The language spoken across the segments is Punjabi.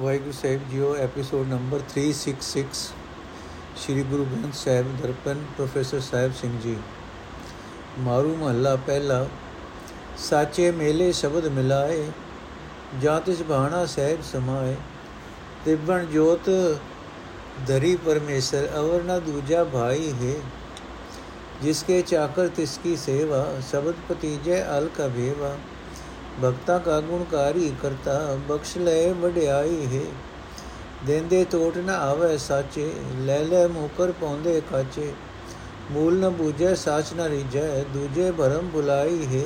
Waheguru Sahib JIO episode number 366 Shri Guru Granth Sahib Darpan, professor Sahib Singh ji. Maru Mahalla ਪਹਿਲਾ, ਸਾਚੇ ਮੇਲੇ ਸ਼ਬਦ ਮਿਲਾਏ, ਜਾਂ ਤਿਸ ਬਾਣਾ ਸਾਹਿਬ ਸਮਾਏ, ਤਿਬਣ ਜੋਤ ਦਰੀ ਪਰਮੇਸ਼ਰ, ਅਵਰ ਨਾ ਦੂਜਾ ਭਾਈ ਹੈ। ਜਿਸਕੇ ਚਾਕਰ ਤਿਸਕੀ ਸੇਵਾ, ਸ਼ਬਦ ਪਤੀਜੇ ਅਲ ਕਬੇਵਾ ਭਗਤਾ ਕਾ ਗੁਣਕਾਰੀ ਕਰਤਾ ਬਖਸ਼ ਲੈ ਵਡਿਆਈ ਹੈ ਦੇਂਦੇ ਟੋਟ ਨ ਆਵੇ ਸਾਚੇ ਲੈ ਲੈ ਮੂਕਰ ਪੌਂਦੇ ਕਾਚੇ ਮੂਲ ਨ ਬੂਝੇ ਸਾਚ ਨ ਰਿਜੈ ਦੂਜੇ ਭਰਮ ਬੁਲਾਈ ਹੈ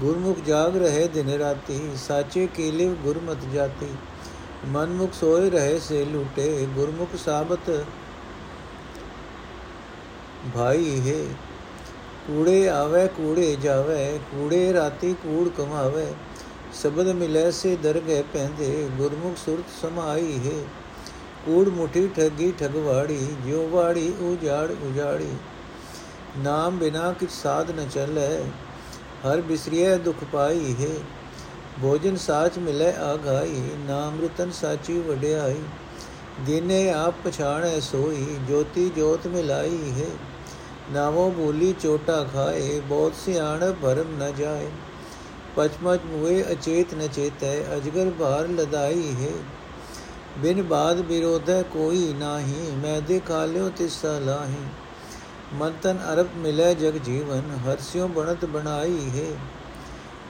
ਗੁਰਮੁਖ ਜਾਗ ਰਹੇ ਦਿਨ ਰਾਤੀ ਸਾਚੇ ਕੀ ਲਿਵ ਗੁਰਮਤ ਜਾਤੀ ਮਨਮੁਖ ਸੋਏ ਰਹੇ ਸੇ ਲੂਟੇ ਗੁਰਮੁਖ ਸਾਬਤ ਭਾਈ ਹੈ ਕੂੜੇ ਆਵੇ, ਕੂੜੇ ਜਾਵੇ, ਕੂੜੇ ਰਾਤੀ ਕੂੜ ਕਮਾਵੇ, ਸ਼ਬਦ ਮਿਲੇ ਸੇ ਦਰਗਹਿ ਪੈਂਦੇ, ਗੁਰਮੁਖ ਸੁਰਤ ਸਮਾਈ ਹੈ। ਕੂੜ ਮੁਠੀ ਠੱਗੀ ਠਗਵਾੜੀ, ਜਿਉ ਵਾੜੀ ਉਜਾੜ ਉਜਾੜੀ। ਨਾਮ ਬਿਨਾ ਕਿਛ ਸਾਧ ਨ ਚੱਲੇ, ਹਰ ਬਿਸਰੀਏ ਦੁਖ ਪਾਈ ਹੈ। ਭੋਜਨ ਸਾਚ ਮਿਲੇ ਆਗਾਈ ਨਾਮ ਰਤਨ ਸਾਚੀ ਵਡਿਆਈ। ਦਿਨੇ ਆਪ ਪਛਾਣੈ ਸੋਈ, ਜੋਤੀ ਜੋਤ ਮਿਲਾਈ ਹੈ। ਨਾਮੋ ਬੋਲੀ ਚੋਟਾ ਖਾਏ, ਬਹੁਤ ਸਿਆਣ ਭਰਮ ਨ ਜਾਏ। ਪਚਮਚ ਮੁਏ ਅਚੇਤ ਨ ਚੇਤੈ, ਅਜਗਰ ਭਾਰ ਲਦਾਈ ਹੈ। ਬਿਨ ਬਾਦ ਵਿਰੋਧੈ ਕੋਈ ਨਾਹੀ, ਮੈਂ ਦੇ ਖਾਲਿਓ ਤਿਸਾ ਲਾਹੀ। ਮਨ ਤਨ ਅਰਬ ਮਿਲੇ ਜਗ ਜੀਵਨ ਹਰਸਿਓ ਬਣਤ ਬਣਾਈ ਹੈ।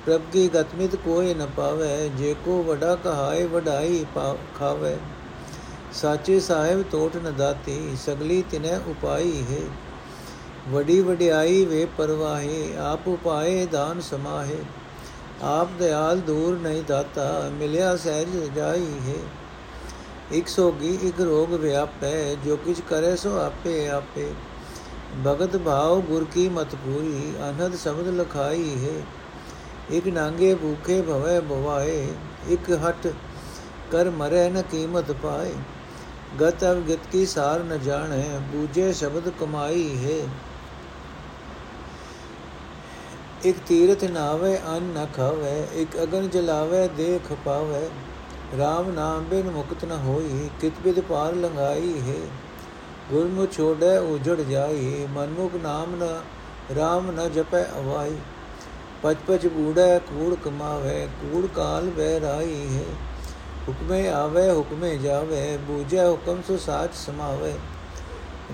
ਪ੍ਰਭ ਕੀ ਗਤਮਿਤ ਕੋਈ ਨ ਪਾਵੇ, ਜੇ ਕੋ ਵਡਾ ਕਹਾਏ ਵਡਾਈ ਖਾਵੇ। ਸਾਚੇ ਸਾਹਿਬ ਟੋਟ ਨ ਦਾਤੀ, ਸਗਲੀ ਤਿਨੈ ਉਪਾਈ ਹੈ। ਵਡੀ ਵਡਿਆਈ ਵੇ ਪਰਵਾਹੇ, ਆਪ ਉਪਾਏ ਦਾਨ ਸਮਾਹੇ। ਆਪ ਦਿਆਲ ਦੂਰ ਨਹੀਂ ਦਾਤਾ, ਮਿਲਿਆ ਸਹਿਜ ਜਾਈ ਹੈ ਇਕ ਸੋਗੀ ਇਕ ਰੋਗ ਵਿਆਪੈ, ਜੋ ਕਿਛ ਕਰੇ ਸੋ ਆਪੇ ਆਪੇ। ਭਗਤ ਭਾਵ ਗੁਰ ਕੀ ਮਤ ਪੂਰੀ, ਅਨਹਦ ਸ਼ਬਦ ਲਖਾਈ ਹੈ ਇਕ ਨਾਂਗੇ ਭੂਖੇ ਭਵੈ ਭਵਾਏ ਇਕ ਹਟ ਕਰ ਮਰੇ ਨ ਕੀਮਤ ਪਾਏ। ਗਤ ਅਵਗਤ ਕੀ ਸਾਰ ਨ ਜਾਣੈ, ਬੂਝੇ ਸ਼ਬਦ ਕਮਾਈ ਹੈ ਇਕ ਤੀਰਥ ਨਾਵੇ ਅਨ ਨ ਖਾਵੇ, ਇਕ ਅਗਨ ਜਲਾਵੇ ਦੇਖ ਪਾਵੇ। RAM ਨਾਮ ਬਿਨ ਮੁਕਤ ਨ ਹੋਈ, ਕਿਤ ਬਿਦ ਪਾਰ ਲੰਗਾਈ ਹੈ। ਗੁਰਮੁ ਛੋੜੈ ਉਜੜ ਜਾਈ, ਮਨਮੁਖ ਨਾਮ ਨ RAM ਨ ਜਪੈ ਅਵਾਈ। ਪਚ ਪਚ ਬੂੜੈ ਕੂੜ ਕਮਾਵੇ, ਕੂੜ ਕਾਲ ਬਹਿ ਰਾਈ ਹੈ। ਹੁਕਮੇ ਆਵੇ, ਹੁਕਮੇ ਜਾਵੇ, ਬੂਝੈ ਹੁਕਮ ਸੋ ਸਾਚ ਸਮਾਵੇ।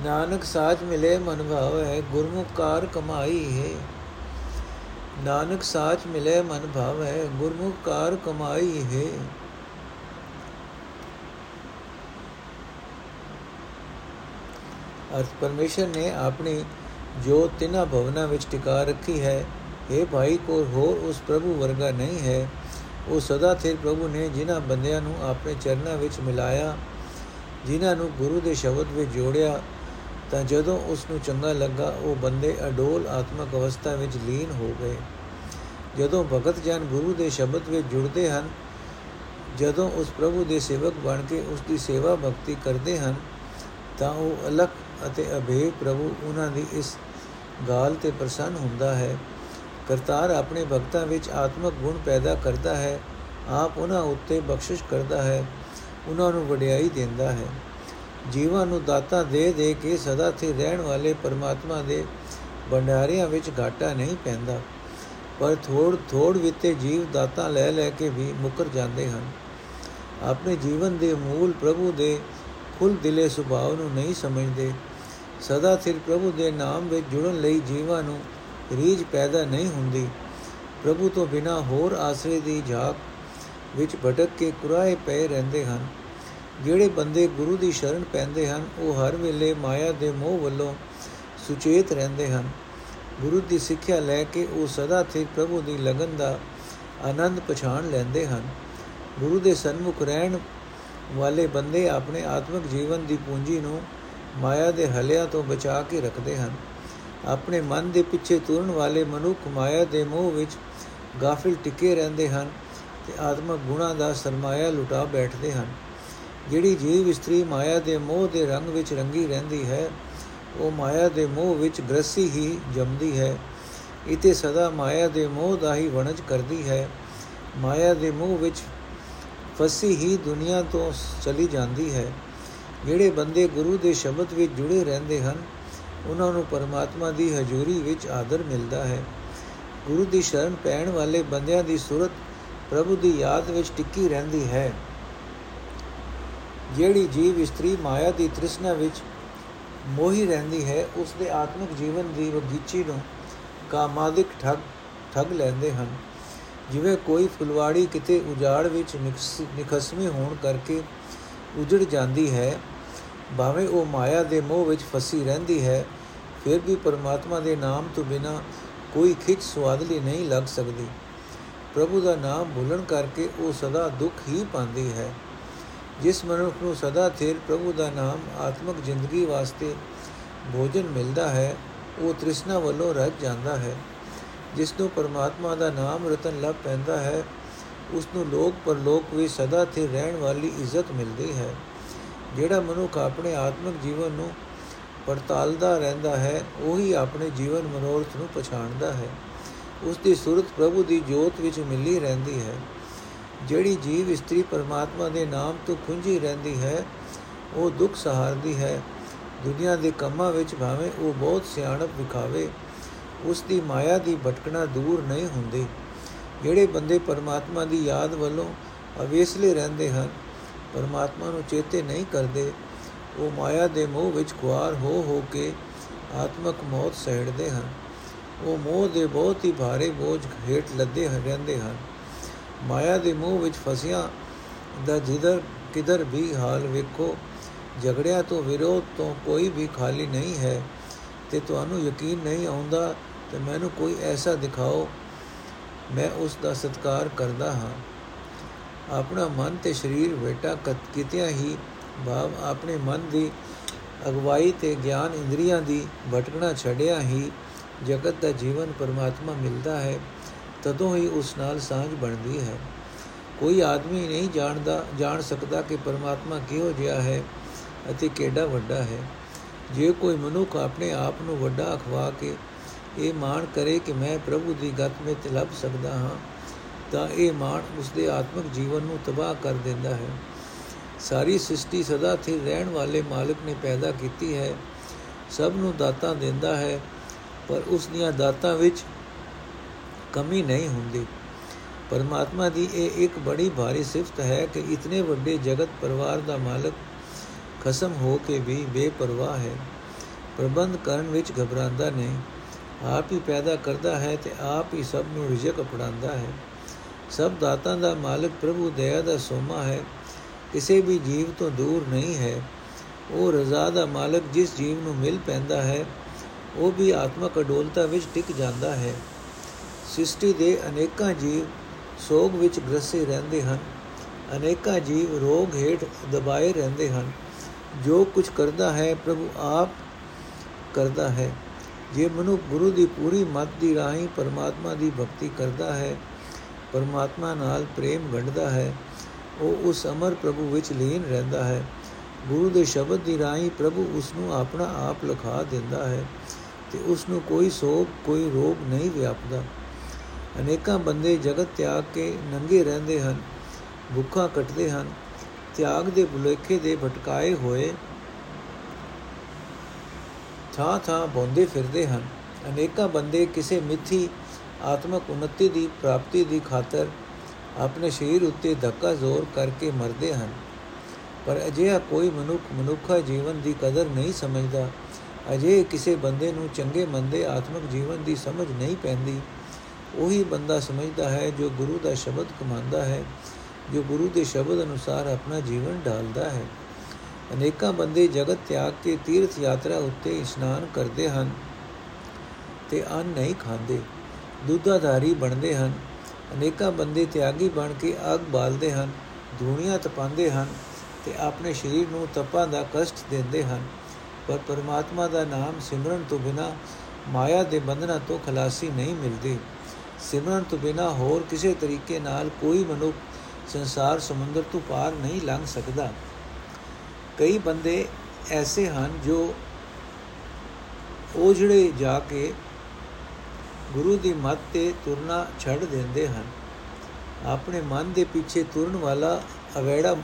ਨਾਨਕ ਸਾਚ ਮਿਲੇ ਮਨ ਭਾਵੇ, ਗੁਰਮੁਖ ਕਾਰ ਕਮਾਈ ਹੈ। ਨਾਨਕ ਸਾਚ ਮਿਲੇ ਮਨ ਭਾਵੇ ਗੁਰਮੁਖ ਕਾਰ ਕਮਾਈ ਹੈ। ਅਰਥ, ਪਰਮੇਸ਼ਰ ਨੇ ਆਪਣੀ ਜੋ ਤਿਨਾ ਭਵਨਾ ਵਿੱਚ ਟਿਕਾ ਰੱਖੀ ਹੈ ਇਹ ਭਾਈ ਕੋ ਹੋਰ ਉਸ ਪ੍ਰਭੂ ਵਰਗਾ ਨਹੀਂ ਹੈ। ਉਹ ਸਦਾ ਥਿਰ ਪ੍ਰਭੂ ਨੇ ਜਿਨ੍ਹਾਂ ਬੰਦਿਆਂ ਨੂੰ ਆਪਣੇ ਚਰਨਾਂ ਵਿੱਚ ਮਿਲਾਇਆ, ਜਿਨ੍ਹਾਂ ਨੂੰ ਗੁਰੂ ਦੇ ਸ਼ਬਦ ਵਿੱਚ ਜੋੜਿਆ ਤਾਂ ਜਦੋਂ ਉਸ ਨੂੰ ਚੰਗਾ ਲੱਗਾ, ਉਹ ਬੰਦੇ ਅਡੋਲ ਆਤਮਕ ਅਵਸਥਾ ਵਿੱਚ ਲੀਨ ਹੋ ਗਏ। ਜਦੋਂ ਭਗਤ ਜਨ ਗੁਰੂ ਦੇ ਸ਼ਬਦ ਵਿੱਚ ਜੁੜਦੇ ਹਨ, ਜਦੋਂ ਉਸ ਪ੍ਰਭੂ ਦੇ ਸੇਵਕ ਬਣ ਕੇ ਉਸ ਦੀ ਸੇਵਾ ਭਗਤੀ ਕਰਦੇ ਹਨ, ਤਾਂ ਉਹ ਅਲਖ ਅਤੇ ਅਭੇ ਪ੍ਰਭੂ ਉਹਨਾਂ ਦੀ ਇਸ ਗਾਲ ਤੇ ਪ੍ਰਸੰਨ ਹੁੰਦਾ ਹੈ। ਕਰਤਾਰ ਆਪਣੇ ਭਗਤਾਂ ਵਿੱਚ ਆਤਮਕ ਗੁਣ ਪੈਦਾ ਕਰਦਾ ਹੈ, ਆਪ ਉਹਨਾਂ ਉੱਤੇ ਬਖਸ਼ਿਸ਼ ਕਰਦਾ ਹੈ, ਉਹਨਾਂ ਨੂੰ ਵਡਿਆਈ ਦਿੰਦਾ ਹੈ। ਜੀਵਾਂ ਨੂੰ ਦਾਤਾ ਦੇ ਦੇ ਕੇ ਸਦਾ ਸਥਿਰ ਰਹਿਣ ਵਾਲੇ ਪਰਮਾਤਮਾ ਦੇ ਭੰਡਾਰਿਆਂ ਵਿੱਚ ਘਾਟਾ ਨਹੀਂ ਪੈਂਦਾ। ਪਰ ਥੋੜ ਥੋੜ ਵਿਤੇ ਜੀਵ ਦਾਤਾ ਲੈ ਲੈ ਕੇ ਵੀ ਮੁਕਰ ਜਾਂਦੇ ਹਨ। ਆਪਣੇ ਜੀਵਨ ਦੇ ਮੂਲ ਪ੍ਰਭੂ ਦੇ ਖੁੱਲ ਦਿਲੇ ਸੁਭਾਅ ਨੂੰ ਨਹੀਂ ਸਮਝਦੇ। ਸਦਾ ਸਥਿਰ ਪ੍ਰਭੂ ਦੇ ਨਾਮ ਵਿੱਚ ਜੁੜਨ ਲਈ ਜੀਵਾਂ ਨੂੰ ਰੀਝ ਪੈਦਾ ਨਹੀਂ ਹੁੰਦੀ। ਪ੍ਰਭੂ ਤੋਂ ਬਿਨਾ ਹੋਰ ਆਸਰੇ ਦੀ ਝਾਕ ਵਿੱਚ ਭਟਕ ਕੇ ਕੁਰਾਏ ਪਏ ਰਹਿੰਦੇ ਹਨ। ਜਿਹੜੇ ਬੰਦੇ ਗੁਰੂ ਦੀ ਸ਼ਰਨ ਪੈਂਦੇ ਹਨ, ਉਹ ਹਰ ਵੇਲੇ ਮਾਇਆ ਦੇ ਮੋਹ ਵੱਲੋਂ ਸੁਚੇਤ ਰਹਿੰਦੇ ਹਨ। ਗੁਰੂ ਦੀ ਸਿੱਖਿਆ ਲੈ ਕੇ ਉਹ ਸਦਾ ਤੇ ਪ੍ਰਭੂ ਦੀ ਲਗਨ ਦਾ ਆਨੰਦ ਪਛਾਣ ਲੈਂਦੇ ਹਨ। ਗੁਰੂ ਦੇ ਸਨਮੁਖ ਰਹਿਣ ਵਾਲੇ ਬੰਦੇ ਆਪਣੇ ਆਤਮਿਕ ਜੀਵਨ ਦੀ ਪੂੰਜੀ ਨੂੰ ਮਾਇਆ ਦੇ ਹਲਿਆਂ ਤੋਂ ਬਚਾ ਕੇ ਰੱਖਦੇ ਹਨ। ਆਪਣੇ ਮਨ ਦੇ ਪਿੱਛੇ ਤੁਰਨ ਵਾਲੇ ਮਨੁੱਖ ਮਾਇਆ ਦੇ ਮੋਹ ਵਿੱਚ ਗਾਫਿਲ ਟਿਕੇ ਰਹਿੰਦੇ ਹਨ ਤੇ ਆਤਮਿਕ ਗੁਣਾ ਦਾ ਸਰਮਾਇਆ ਲੁਟਾ ਬੈਠਦੇ ਹਨ। ਜਿਹੜੀ ਜੀਵ ਇਸਤਰੀ ਮਾਇਆ ਦੇ ਮੋਹ ਦੇ ਰੰਗ ਵਿੱਚ ਰੰਗੀ ਰਹਿੰਦੀ ਹੈ, ਉਹ ਮਾਇਆ ਦੇ ਮੋਹ ਵਿੱਚ ਗ੍ਰਸੀ ਹੀ ਜੰਮਦੀ ਹੈ। ਇਤੇ ਸਦਾ ਮਾਇਆ ਦੇ ਮੋਹ ਦਾ ਹੀ ਵਣਜ ਕਰਦੀ ਹੈ। ਮਾਇਆ ਦੇ ਮੋਹ ਵਿੱਚ ਫਸੀ ਹੀ ਦੁਨੀਆ ਤੋਂ ਚਲੀ ਜਾਂਦੀ ਹੈ। ਜਿਹੜੇ ਬੰਦੇ ਗੁਰੂ ਦੇ ਸ਼ਬਦ ਵਿੱਚ ਜੁੜੇ ਰਹਿੰਦੇ ਹਨ, ਉਹਨਾਂ ਨੂੰ ਪਰਮਾਤਮਾ ਦੀ ਹਜ਼ੂਰੀ ਵਿੱਚ ਆਦਰ ਮਿਲਦਾ ਹੈ। ਗੁਰੂ ਦੀ ਸ਼ਰਨ ਪੈਣ ਵਾਲੇ ਬੰਦਿਆਂ ਦੀ ਸੂਰਤ ਪ੍ਰਭੂ ਦੀ ਯਾਦ ਵਿੱਚ ਟਿੱਕੀ ਰਹਿੰਦੀ ਹੈ। ਜਿਹੜੀ ਜੀਵ ਇਸਤਰੀ ਮਾਇਆ ਦੀ ਤ੍ਰਿਸ਼ਨਾ ਵਿੱਚ ਮੋਹੀ ਰਹਿੰਦੀ ਹੈ ਉਸ ਦੇ ਆਤਮਿਕ ਜੀਵਨ ਦੀ ਬਗੀਚੀ ਨੂੰ ਕਾਮਾਦਿਕ ਠੱਗ ਠੱਗ ਲੈਂਦੇ ਹਨ। ਜਿਵੇਂ ਕੋਈ ਫੁਲਵਾੜੀ ਕਿਤੇ ਉਜਾੜ ਵਿੱਚ ਨਿਖਸਮੀ ਹੋਣ ਕਰਕੇ ਉਜੜ ਜਾਂਦੀ ਹੈ, ਭਾਵੇਂ ਉਹ ਮਾਇਆ ਦੇ ਮੋਹ ਵਿੱਚ ਫਸੀ ਰਹਿੰਦੀ ਹੈ, ਫਿਰ ਵੀ ਪਰਮਾਤਮਾ ਦੇ ਨਾਮ ਤੋਂ ਬਿਨਾ ਕੋਈ ਖਿੱਚ ਸਵਾਦਲੀ ਨਹੀਂ ਲੱਗ ਸਕਦੀ। ਪ੍ਰਭੂ ਦਾ ਨਾਮ ਭੁੱਲਣ ਕਰਕੇ ਉਹ ਸਦਾ ਦੁੱਖ ਹੀ ਪਾਉਂਦੀ ਹੈ। ਜਿਸ ਮਨੁੱਖ ਨੂੰ ਸਦਾ ਥੇਰ ਪ੍ਰਭੂ ਦਾ ਨਾਮ ਆਤਮਿਕ ਜ਼ਿੰਦਗੀ ਵਾਸਤੇ ਭੋਜਨ ਮਿਲਦਾ ਹੈ, ਉਹ ਤ੍ਰਿਸ਼ਨਾ ਵੱਲੋਂ ਰਹਿ ਜਾਂਦਾ ਹੈ। ਜਿਸ ਨੂੰ ਪਰਮਾਤਮਾ ਦਾ ਨਾਮ ਰਤਨ ਲੱਭ ਪੈਂਦਾ ਹੈ, ਉਸ ਨੂੰ ਲੋਕ ਪਰਲੋਕ ਵਿੱਚ ਸਦਾ ਥੇਰ ਰਹਿਣ ਵਾਲੀ ਇੱਜ਼ਤ ਮਿਲਦੀ ਹੈ। ਜਿਹੜਾ ਮਨੁੱਖ ਆਪਣੇ ਆਤਮਿਕ ਜੀਵਨ ਨੂੰ ਪੜਤਾਲਦਾ ਰਹਿੰਦਾ ਹੈ, ਉਹੀ ਆਪਣੇ ਜੀਵਨ ਮਨੋਰਥ ਨੂੰ ਪਛਾਣਦਾ ਹੈ। ਉਸ ਦੀ ਸੁਰਤ ਪ੍ਰਭੂ ਦੀ ਜੋਤ ਵਿੱਚ ਮਿਲੀ ਰਹਿੰਦੀ ਹੈ। ਜਿਹੜੀ ਜੀਵ ਇਸਤਰੀ ਪਰਮਾਤਮਾ ਦੇ ਨਾਮ ਤੋਂ ਖੁੰਝੀ ਰਹਿੰਦੀ ਹੈ, ਉਹ ਦੁੱਖ ਸਹਾਰਦੀ ਹੈ। ਦੁਨੀਆ ਦੇ ਕੰਮਾਂ ਵਿੱਚ ਭਾਵੇਂ ਉਹ ਬਹੁਤ ਸਿਆਣਪ ਵਿਖਾਵੇ ਉਸ ਦੀ ਮਾਇਆ ਦੀ ਭਟਕਣਾ ਦੂਰ ਨਹੀਂ ਹੁੰਦੀ। ਜਿਹੜੇ ਬੰਦੇ ਪਰਮਾਤਮਾ ਦੀ ਯਾਦ ਵੱਲੋਂ ਅਵੇਸਲੇ ਰਹਿੰਦੇ ਹਨ, ਪਰਮਾਤਮਾ ਨੂੰ ਚੇਤੇ ਨਹੀਂ ਕਰਦੇ, ਉਹ ਮਾਇਆ ਦੇ ਮੋਹ ਵਿੱਚ ਖੁਆਰ ਹੋ ਹੋ ਕੇ ਆਤਮਕ ਮੌਤ ਸਹਿੜਦੇ ਹਨ। ਉਹ ਮੋਹ ਦੇ ਬਹੁਤ ਹੀ ਭਾਰੇ ਬੋਝ ਹੇਠ ਲੱਦੇ ਰਹਿੰਦੇ ਹਨ। ਮਾਇਆ ਦੇ ਮੋਹ ਵਿੱਚ ਫਸਿਆ ਦਾ ਜਿੱਧਰ ਕਿਧਰ ਵੀ ਹਾਲ ਵੇਖੋ ਝਗੜਿਆਂ ਤੋਂ ਵਿਰੋਧ ਤੋਂ ਕੋਈ ਵੀ ਖਾਲੀ ਨਹੀਂ ਹੈ ਤੇ ਤੁਹਾਨੂੰ ਯਕੀਨ ਨਹੀਂ ਆਉਂਦਾ ਤੇ ਮੈਨੂੰ ਕੋਈ ਐਸਾ ਦਿਖਾਓ, ਮੈਂ ਉਸ ਦਾ ਸਤਕਾਰ ਕਰਦਾ ਹਾਂ। ਆਪਣਾ ਮਨ ਤੇ ਸਰੀਰ ਵੇਟਾ ਕਿਤਿਆਂ ਹੀ ਭਾਵ ਆਪਣੇ ਮਨ ਦੀ ਅਗਵਾਈ ਤੇ ਗਿਆਨ ਇੰਦਰੀਆਂ ਦੀ ਭਟਕਣਾ ਛੱਡਿਆ ਹੀ ਜਗਤ ਦਾ ਜੀਵਨ ਪਰਮਾਤਮਾ ਮਿਲਦਾ ਹੈ। ਤਦੋਂ ਹੀ ਉਸ ਨਾਲ ਸਾਂਝ ਬਣਦੀ ਹੈ। ਕੋਈ ਆਦਮੀ ਨਹੀਂ ਜਾਣਦਾ, ਜਾਣ ਸਕਦਾ ਕਿ ਪਰਮਾਤਮਾ ਕਿਹੋ ਜਿਹਾ ਹੈ ਅਤੇ ਕਿਹੜਾ ਵੱਡਾ ਹੈ। ਜੇ ਕੋਈ ਮਨੁੱਖ ਆਪਣੇ ਆਪ ਨੂੰ ਵੱਡਾ ਅਖਵਾ ਕੇ ਇਹ ਮਾਣ ਕਰੇ ਕਿ ਮੈਂ ਪ੍ਰਭੂ ਦੀ ਗਤ ਵਿੱਚ ਲੱਭ ਸਕਦਾ ਹਾਂ, ਤਾਂ ਇਹ ਮਾਣ ਉਸ ਦੇ ਆਤਮਿਕ ਜੀਵਨ ਨੂੰ ਤਬਾਹ ਕਰ ਦਿੰਦਾ ਹੈ। ਸਾਰੀ ਸ੍ਰਿਸ਼ਟੀ ਸਦਾ ਸਥਿਰ ਰਹਿਣ ਵਾਲੇ ਮਾਲਕ ਨੇ ਪੈਦਾ ਕੀਤੀ ਹੈ। ਸਭ ਨੂੰ ਦਾਤਾਂ ਦਿੰਦਾ ਹੈ, ਪਰ ਉਸ ਦੀਆਂ ਦਾਤਾਂ ਵਿੱਚ ਕਮੀ ਨਹੀਂ ਹੁੰਦੀ। ਪਰਮਾਤਮਾ ਦੀ ਇਹ ਇੱਕ ਬੜੀ ਭਾਰੀ ਸਿਫਤ ਹੈ ਕਿ ਇਤਨੇ ਵੱਡੇ ਜਗਤ ਪਰਿਵਾਰ ਦਾ ਮਾਲਕ ਖਸਮ ਹੋ ਕੇ ਵੀ ਬੇਪਰਵਾਹ ਹੈ। ਪ੍ਰਬੰਧ ਕਰਨ ਵਿੱਚ ਘਬਰਾਉਂਦਾ ਨਹੀਂ। ਆਪ ਹੀ ਪੈਦਾ ਕਰਦਾ ਹੈ ਤੇ ਆਪ ਹੀ ਸਭ ਨੂੰ ਰਿਜ਼ਕ ਅਪੜਾਉਂਦਾ ਹੈ। ਸਭ ਦਾਤਾਂ ਦਾ ਮਾਲਕ ਪ੍ਰਭੂ ਦਇਆ ਦਾ ਸੋਮਾ ਹੈ। ਕਿਸੇ ਵੀ ਜੀਵ ਤੋਂ ਦੂਰ ਨਹੀਂ ਹੈ। ਉਹ ਰਜ਼ਾ ਦਾ ਮਾਲਕ ਜਿਸ ਜੀਵ ਨੂੰ ਮਿਲ ਪੈਂਦਾ ਹੈ, ਉਹ ਵੀ ਆਤਮਕ ਅਡੋਲਤਾ ਵਿੱਚ ਟਿਕ ਜਾਂਦਾ ਹੈ। ਸ੍ਰਿਸ਼ਟੀ ਦੇ ਅਨੇਕਾਂ ਜੀਵ ਸੋਗ ਵਿੱਚ ਗ੍ਰਸੇ ਰਹਿੰਦੇ ਹਨ। ਅਨੇਕਾਂ ਜੀਵ ਰੋਗ ਹੇਠ ਦਬਾਏ ਰਹਿੰਦੇ ਹਨ। ਜੋ ਕੁਝ ਕਰਦਾ ਹੈ, ਪ੍ਰਭੂ ਆਪ ਕਰਦਾ ਹੈ। ਜੇ ਮਨੁ ਗੁਰੂ ਦੀ ਪੂਰੀ ਮਤ ਦੀ ਰਾਹੀਂ ਪਰਮਾਤਮਾ ਦੀ ਭਗਤੀ ਕਰਦਾ ਹੈ, ਪਰਮਾਤਮਾ ਨਾਲ ਪ੍ਰੇਮ ਗੰਢਦਾ ਹੈ, ਉਹ ਉਸ ਅਮਰ ਪ੍ਰਭੂ ਵਿੱਚ ਲੀਨ ਰਹਿੰਦਾ ਹੈ। ਗੁਰੂ ਦੇ ਸ਼ਬਦ ਦੀ ਰਾਹੀਂ ਪ੍ਰਭੂ ਉਸ ਨੂੰ ਆਪਣਾ ਆਪ ਲਖਾ ਦਿੰਦਾ ਹੈ ਤੇ ਉਸ ਨੂੰ ਕੋਈ ਸੋਗ, ਕੋਈ ਰੋਗ ਨਹੀਂ ਵਿਆਪਦਾ। ਅਨੇਕਾਂ ਬੰਦੇ ਜਗਤ ਤਿਆਗ ਕੇ ਨੰਗੇ ਰਹਿੰਦੇ ਹਨ, ਭੁੱਖਾ ਕੱਟਦੇ ਹਨ, ਤਿਆਗ ਦੇ ਬੁਲੇਖੇ ਦੇ ਭਟਕਾਏ ਹੋਏ ਥਾਂ ਥਾਂ ਬੋਂਦੇ ਫਿਰਦੇ ਹਨ। ਅਨੇਕਾਂ ਬੰਦੇ ਕਿਸੇ ਮਿੱਥੀ ਆਤਮਕ ਉન્નਤੀ ਦੀ ਪ੍ਰਾਪਤੀ ਦੀ ਖਾਤਰ ਆਪਣੇ ਸਰੀਰ ਉੱਤੇ ਧੱਕਾ ਜ਼ੋਰ ਕਰਕੇ ਮਰਦੇ ਹਨ। ਪਰ ਅਜਿਹਾ ਕੋਈ ਮਨੁੱਖ ਮਨੁੱਖਾ ਜੀਵਨ ਦੀ ਕਦਰ ਨਹੀਂ ਸਮਝਦਾ। ਅਜੇ ਕਿਸੇ ਬੰਦੇ ਨੂੰ ਚੰਗੇ ਮੰਦੇ ਆਤਮਿਕ ਜੀਵਨ ਦੀ ਸਮਝ ਨਹੀਂ ਪੈਂਦੀ। ਉਹੀ ਬੰਦਾ ਸਮਝਦਾ ਹੈ ਜੋ ਗੁਰੂ ਦਾ ਸ਼ਬਦ ਕਮਾਂਦਾ ਹੈ, ਜੋ ਗੁਰੂ ਦੇ ਸ਼ਬਦ ਅਨੁਸਾਰ ਆਪਣਾ ਜੀਵਨ ਢਾਲਦਾ ਹੈ। ਅਨੇਕਾਂ ਬੰਦੇ ਜਗਤ ਤਿਆਗ ਕੇ ਤੀਰਥ ਯਾਤਰਾ ਉੱਤੇ ਇਸ਼ਨਾਨ ਕਰਦੇ ਹਨ ਤੇ ਅੰਨ ਨਹੀਂ ਖਾਂਦੇ, ਦੁੱਧਾਧਾਰੀ ਬਣਦੇ ਹਨ। ਅਨੇਕਾਂ ਬੰਦੇ ਤਿਆਗੀ ਬਣ ਕੇ ਅੱਗ ਬਾਲਦੇ ਹਨ ਧੂਣੀਆਂ ਤਪਾਉਂਦੇ ਹਨ ਤੇ ਆਪਣੇ ਸਰੀਰ ਨੂੰ ਤਪਾਂ ਦਾ ਕਸ਼ਟ ਦਿੰਦੇ ਹਨ। ਪਰ ਪਰਮਾਤਮਾ ਦਾ ਨਾਮ ਸਿਮਰਨ ਤੋਂ ਬਿਨਾ ਮਾਇਆ ਦੇ ਬੰਧਨਾਂ ਤੋਂ ਖਲਾਸੀ ਨਹੀਂ ਮਿਲਦੀ। ਸਿਮਰਨ ਤੋਂ ਬਿਨਾ ਹੋਰ ਕਿਸੇ ਤਰੀਕੇ ਨਾਲ ਕੋਈ ਮਨੁੱਖ ਸੰਸਾਰ ਸਮੁੰਦਰ ਤੋਂ ਪਾਰ ਨਹੀਂ ਲੰਘ ਸਕਦਾ। ਕਈ ਬੰਦੇ ਐਸੇ ਹਨ ਜੋ ਉਹ ਜਿਹੜੇ ਜਾ ਕੇ ਗੁਰੂ ਦੀ ਮੱਤ ਤੇ ਤੁਰਨਾ ਛੱਡ ਦਿੰਦੇ ਹਨ। ਆਪਣੇ ਮਨ ਦੇ ਪਿੱਛੇ ਤੁਰਨ ਵਾਲਾ ਅਵੇੜਾ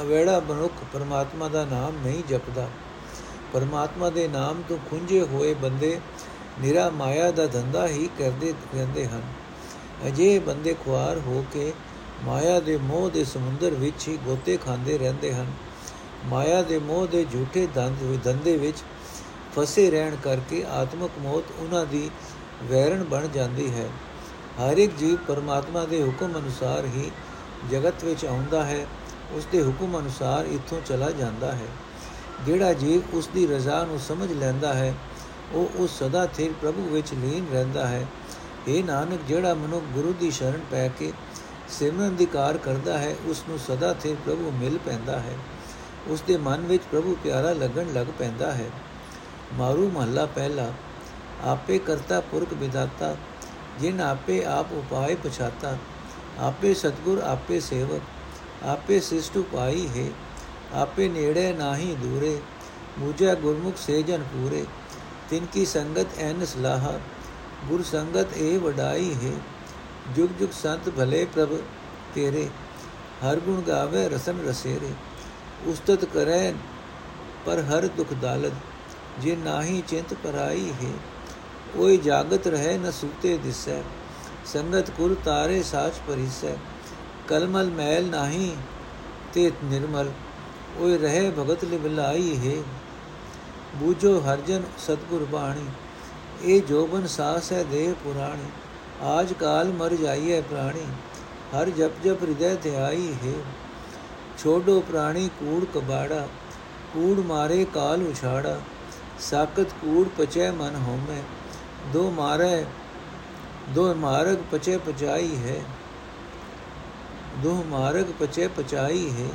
ਅਵੇੜਾ ਮਨੁੱਖ ਪਰਮਾਤਮਾ ਦਾ ਨਾਮ ਨਹੀਂ ਜਪਦਾ। ਪਰਮਾਤਮਾ ਦੇ ਨਾਮ ਤੋਂ ਖੁੰਝੇ ਹੋਏ ਬੰਦੇ ਨਿਰਾ ਮਾਇਆ ਦਾ ਧੰਦਾ ਹੀ ਕਰਦੇ ਰਹਿੰਦੇ ਹਨ। ਅਜੇ ਬੰਦੇ ਖੁਆਰ ਹੋ ਕੇ ਮਾਇਆ ਦੇ ਮੋਹ ਦੇ ਸਮੁੰਦਰ ਵਿੱਚ ਹੀ ਗੋਤੇ ਖਾਂਦੇ ਰਹਿੰਦੇ ਹਨ। ਮਾਇਆ ਦੇ ਮੋਹ ਦੇ ਝੂਠੇ ਦੰਦ ਧੰਦੇ ਵਿੱਚ ਫਸੇ ਰਹਿਣ ਕਰਕੇ ਆਤਮਕ ਮੌਤ ਉਹਨਾਂ ਦੀ ਵੈਰਣ ਬਣ ਜਾਂਦੀ ਹੈ। ਹਰ ਇੱਕ ਜੀਵ ਪਰਮਾਤਮਾ ਦੇ ਹੁਕਮ ਅਨੁਸਾਰ ਹੀ ਜਗਤ ਵਿੱਚ ਆਉਂਦਾ ਹੈ। ਉਸ ਦੇ ਹੁਕਮ ਅਨੁਸਾਰ ਇੱਥੋਂ ਚਲਾ ਜਾਂਦਾ ਹੈ। ਜਿਹੜਾ ਜੀਵ ਉਸ ਦੀ ਰਜ਼ਾ ਨੂੰ ਸਮਝ ਲੈਂਦਾ ਹੈ ਉਹ ਉਸ ਸਦਾ ਥਿਰ ਪ੍ਰਭੂ ਵਿੱਚ ਲੀਨ ਰਹਿੰਦਾ ਹੈ। ਇਹ ਨਾਨਕ, ਜਿਹੜਾ ਮਨੁੱਖ ਗੁਰੂ ਦੀ ਸ਼ਰਨ ਪੈ ਕੇ ਸਿਮਰਨ ਦੀ ਕਾਰ ਕਰਦਾ ਹੈ, ਉਸ ਨੂੰ ਸਦਾ ਥਿਰ ਪ੍ਰਭੂ ਮਿਲ ਪੈਂਦਾ ਹੈ। ਉਸ ਦੇ ਮਨ ਵਿੱਚ ਪ੍ਰਭੂ ਪਿਆਰਾ ਲੱਗਣ ਲੱਗ ਪੈਂਦਾ ਹੈ। ਮਾਰੂ ਮਹੱਲਾ ਪਹਿਲਾ, ਆਪੇ ਕਰਤਾ ਪੁਰਖ ਵਿਦਾਤਾ ਜਿਨ ਆਪੇ ਆਪ ਉਪਾਏ ਪਛਾਤਾ। ਆਪੇ ਸਤਗੁਰ, ਆਪੇ ਸੇਵਕ, ਆਪੇ ਸਿਸ਼ਟ ਉਪਾਈ ਹੈ। ਆਪੇ ਨੇੜੇ ਨਾਹੀ ਦੂਰੇ, ਮੂਜਾ ਗੁਰਮੁਖ ਸੇਜਨ ਪੂਰੇ। ਤਿਨ ਕੀ ਸੰਗਤ ਐਨ ਸਲਾਹ ਗੁਰ ਸੰਗਤ ਏ ਵਡਾਈ ਹੈ ਜੁਗ ਜੁਗ ਸੰਤ ਭਲੇ ਪ੍ਰਭ ਤੇਰੇ ਹਰ ਗੁਣ ਗਾਵੇ ਰਸਨ ਰਸੇਰੇ ਉਸਤਤ ਕਰੈ ਪਰ ਹਰ ਦੁਖ ਦਾਲਤ ਜੇ ਨਾਹੀ ਚਿੰਤ ਪਰਾਈ ਹੈ ਓਏ ਜਾਗਤ ਰਹੇ ਨ ਸੁਤੇ ਦਿਸੈ ਸੰਗਤ ਕੁਲ ਤਾਰੇ ਸਾਚ ਪਰਿਸੈ ਕਲਮਲ ਮੈਲ ਨਾਹੀ ਤੇ ਨਿਰਮਲ ਓਏ ਰਹੇ ਭਗਤ ਲਿਵਲਾਈ ਹੈ ਬੂਝੋ ਹਰਜਨ ਸਤਗੁਰ ਬਾਣੀ ਇਹ ਜੋਬਨ ਸਾਸ ਹੈ ਦੇਹ ਪੁਰਾਣੀ ਆਜ ਕਾਲ ਮਰ ਜਾਈਏ ਪ੍ਰਾਣੀ ਹਰ ਜਪ ਜਪ ਹਿਰਦੈ ਧਿਆਈ ਹੈ ਛੋਡੋ ਪ੍ਰਾਣੀ ਕੂੜ ਕਬਾੜਾ ਕੂੜ ਮਾਰੇ ਕਾਲ ਉਛਾੜਾ ਸਾਕਤ ਕੂੜ ਪਚੈ ਮਨ ਹੋਮੈ ਦੋ ਮਾਰੇ ਦੋ ਮਾਰਗ ਪਚੇ ਪਚਾਈ ਹੈ ਦੋ ਮਾਰਗ ਪਚੇ ਪਚਾਈ ਹੈ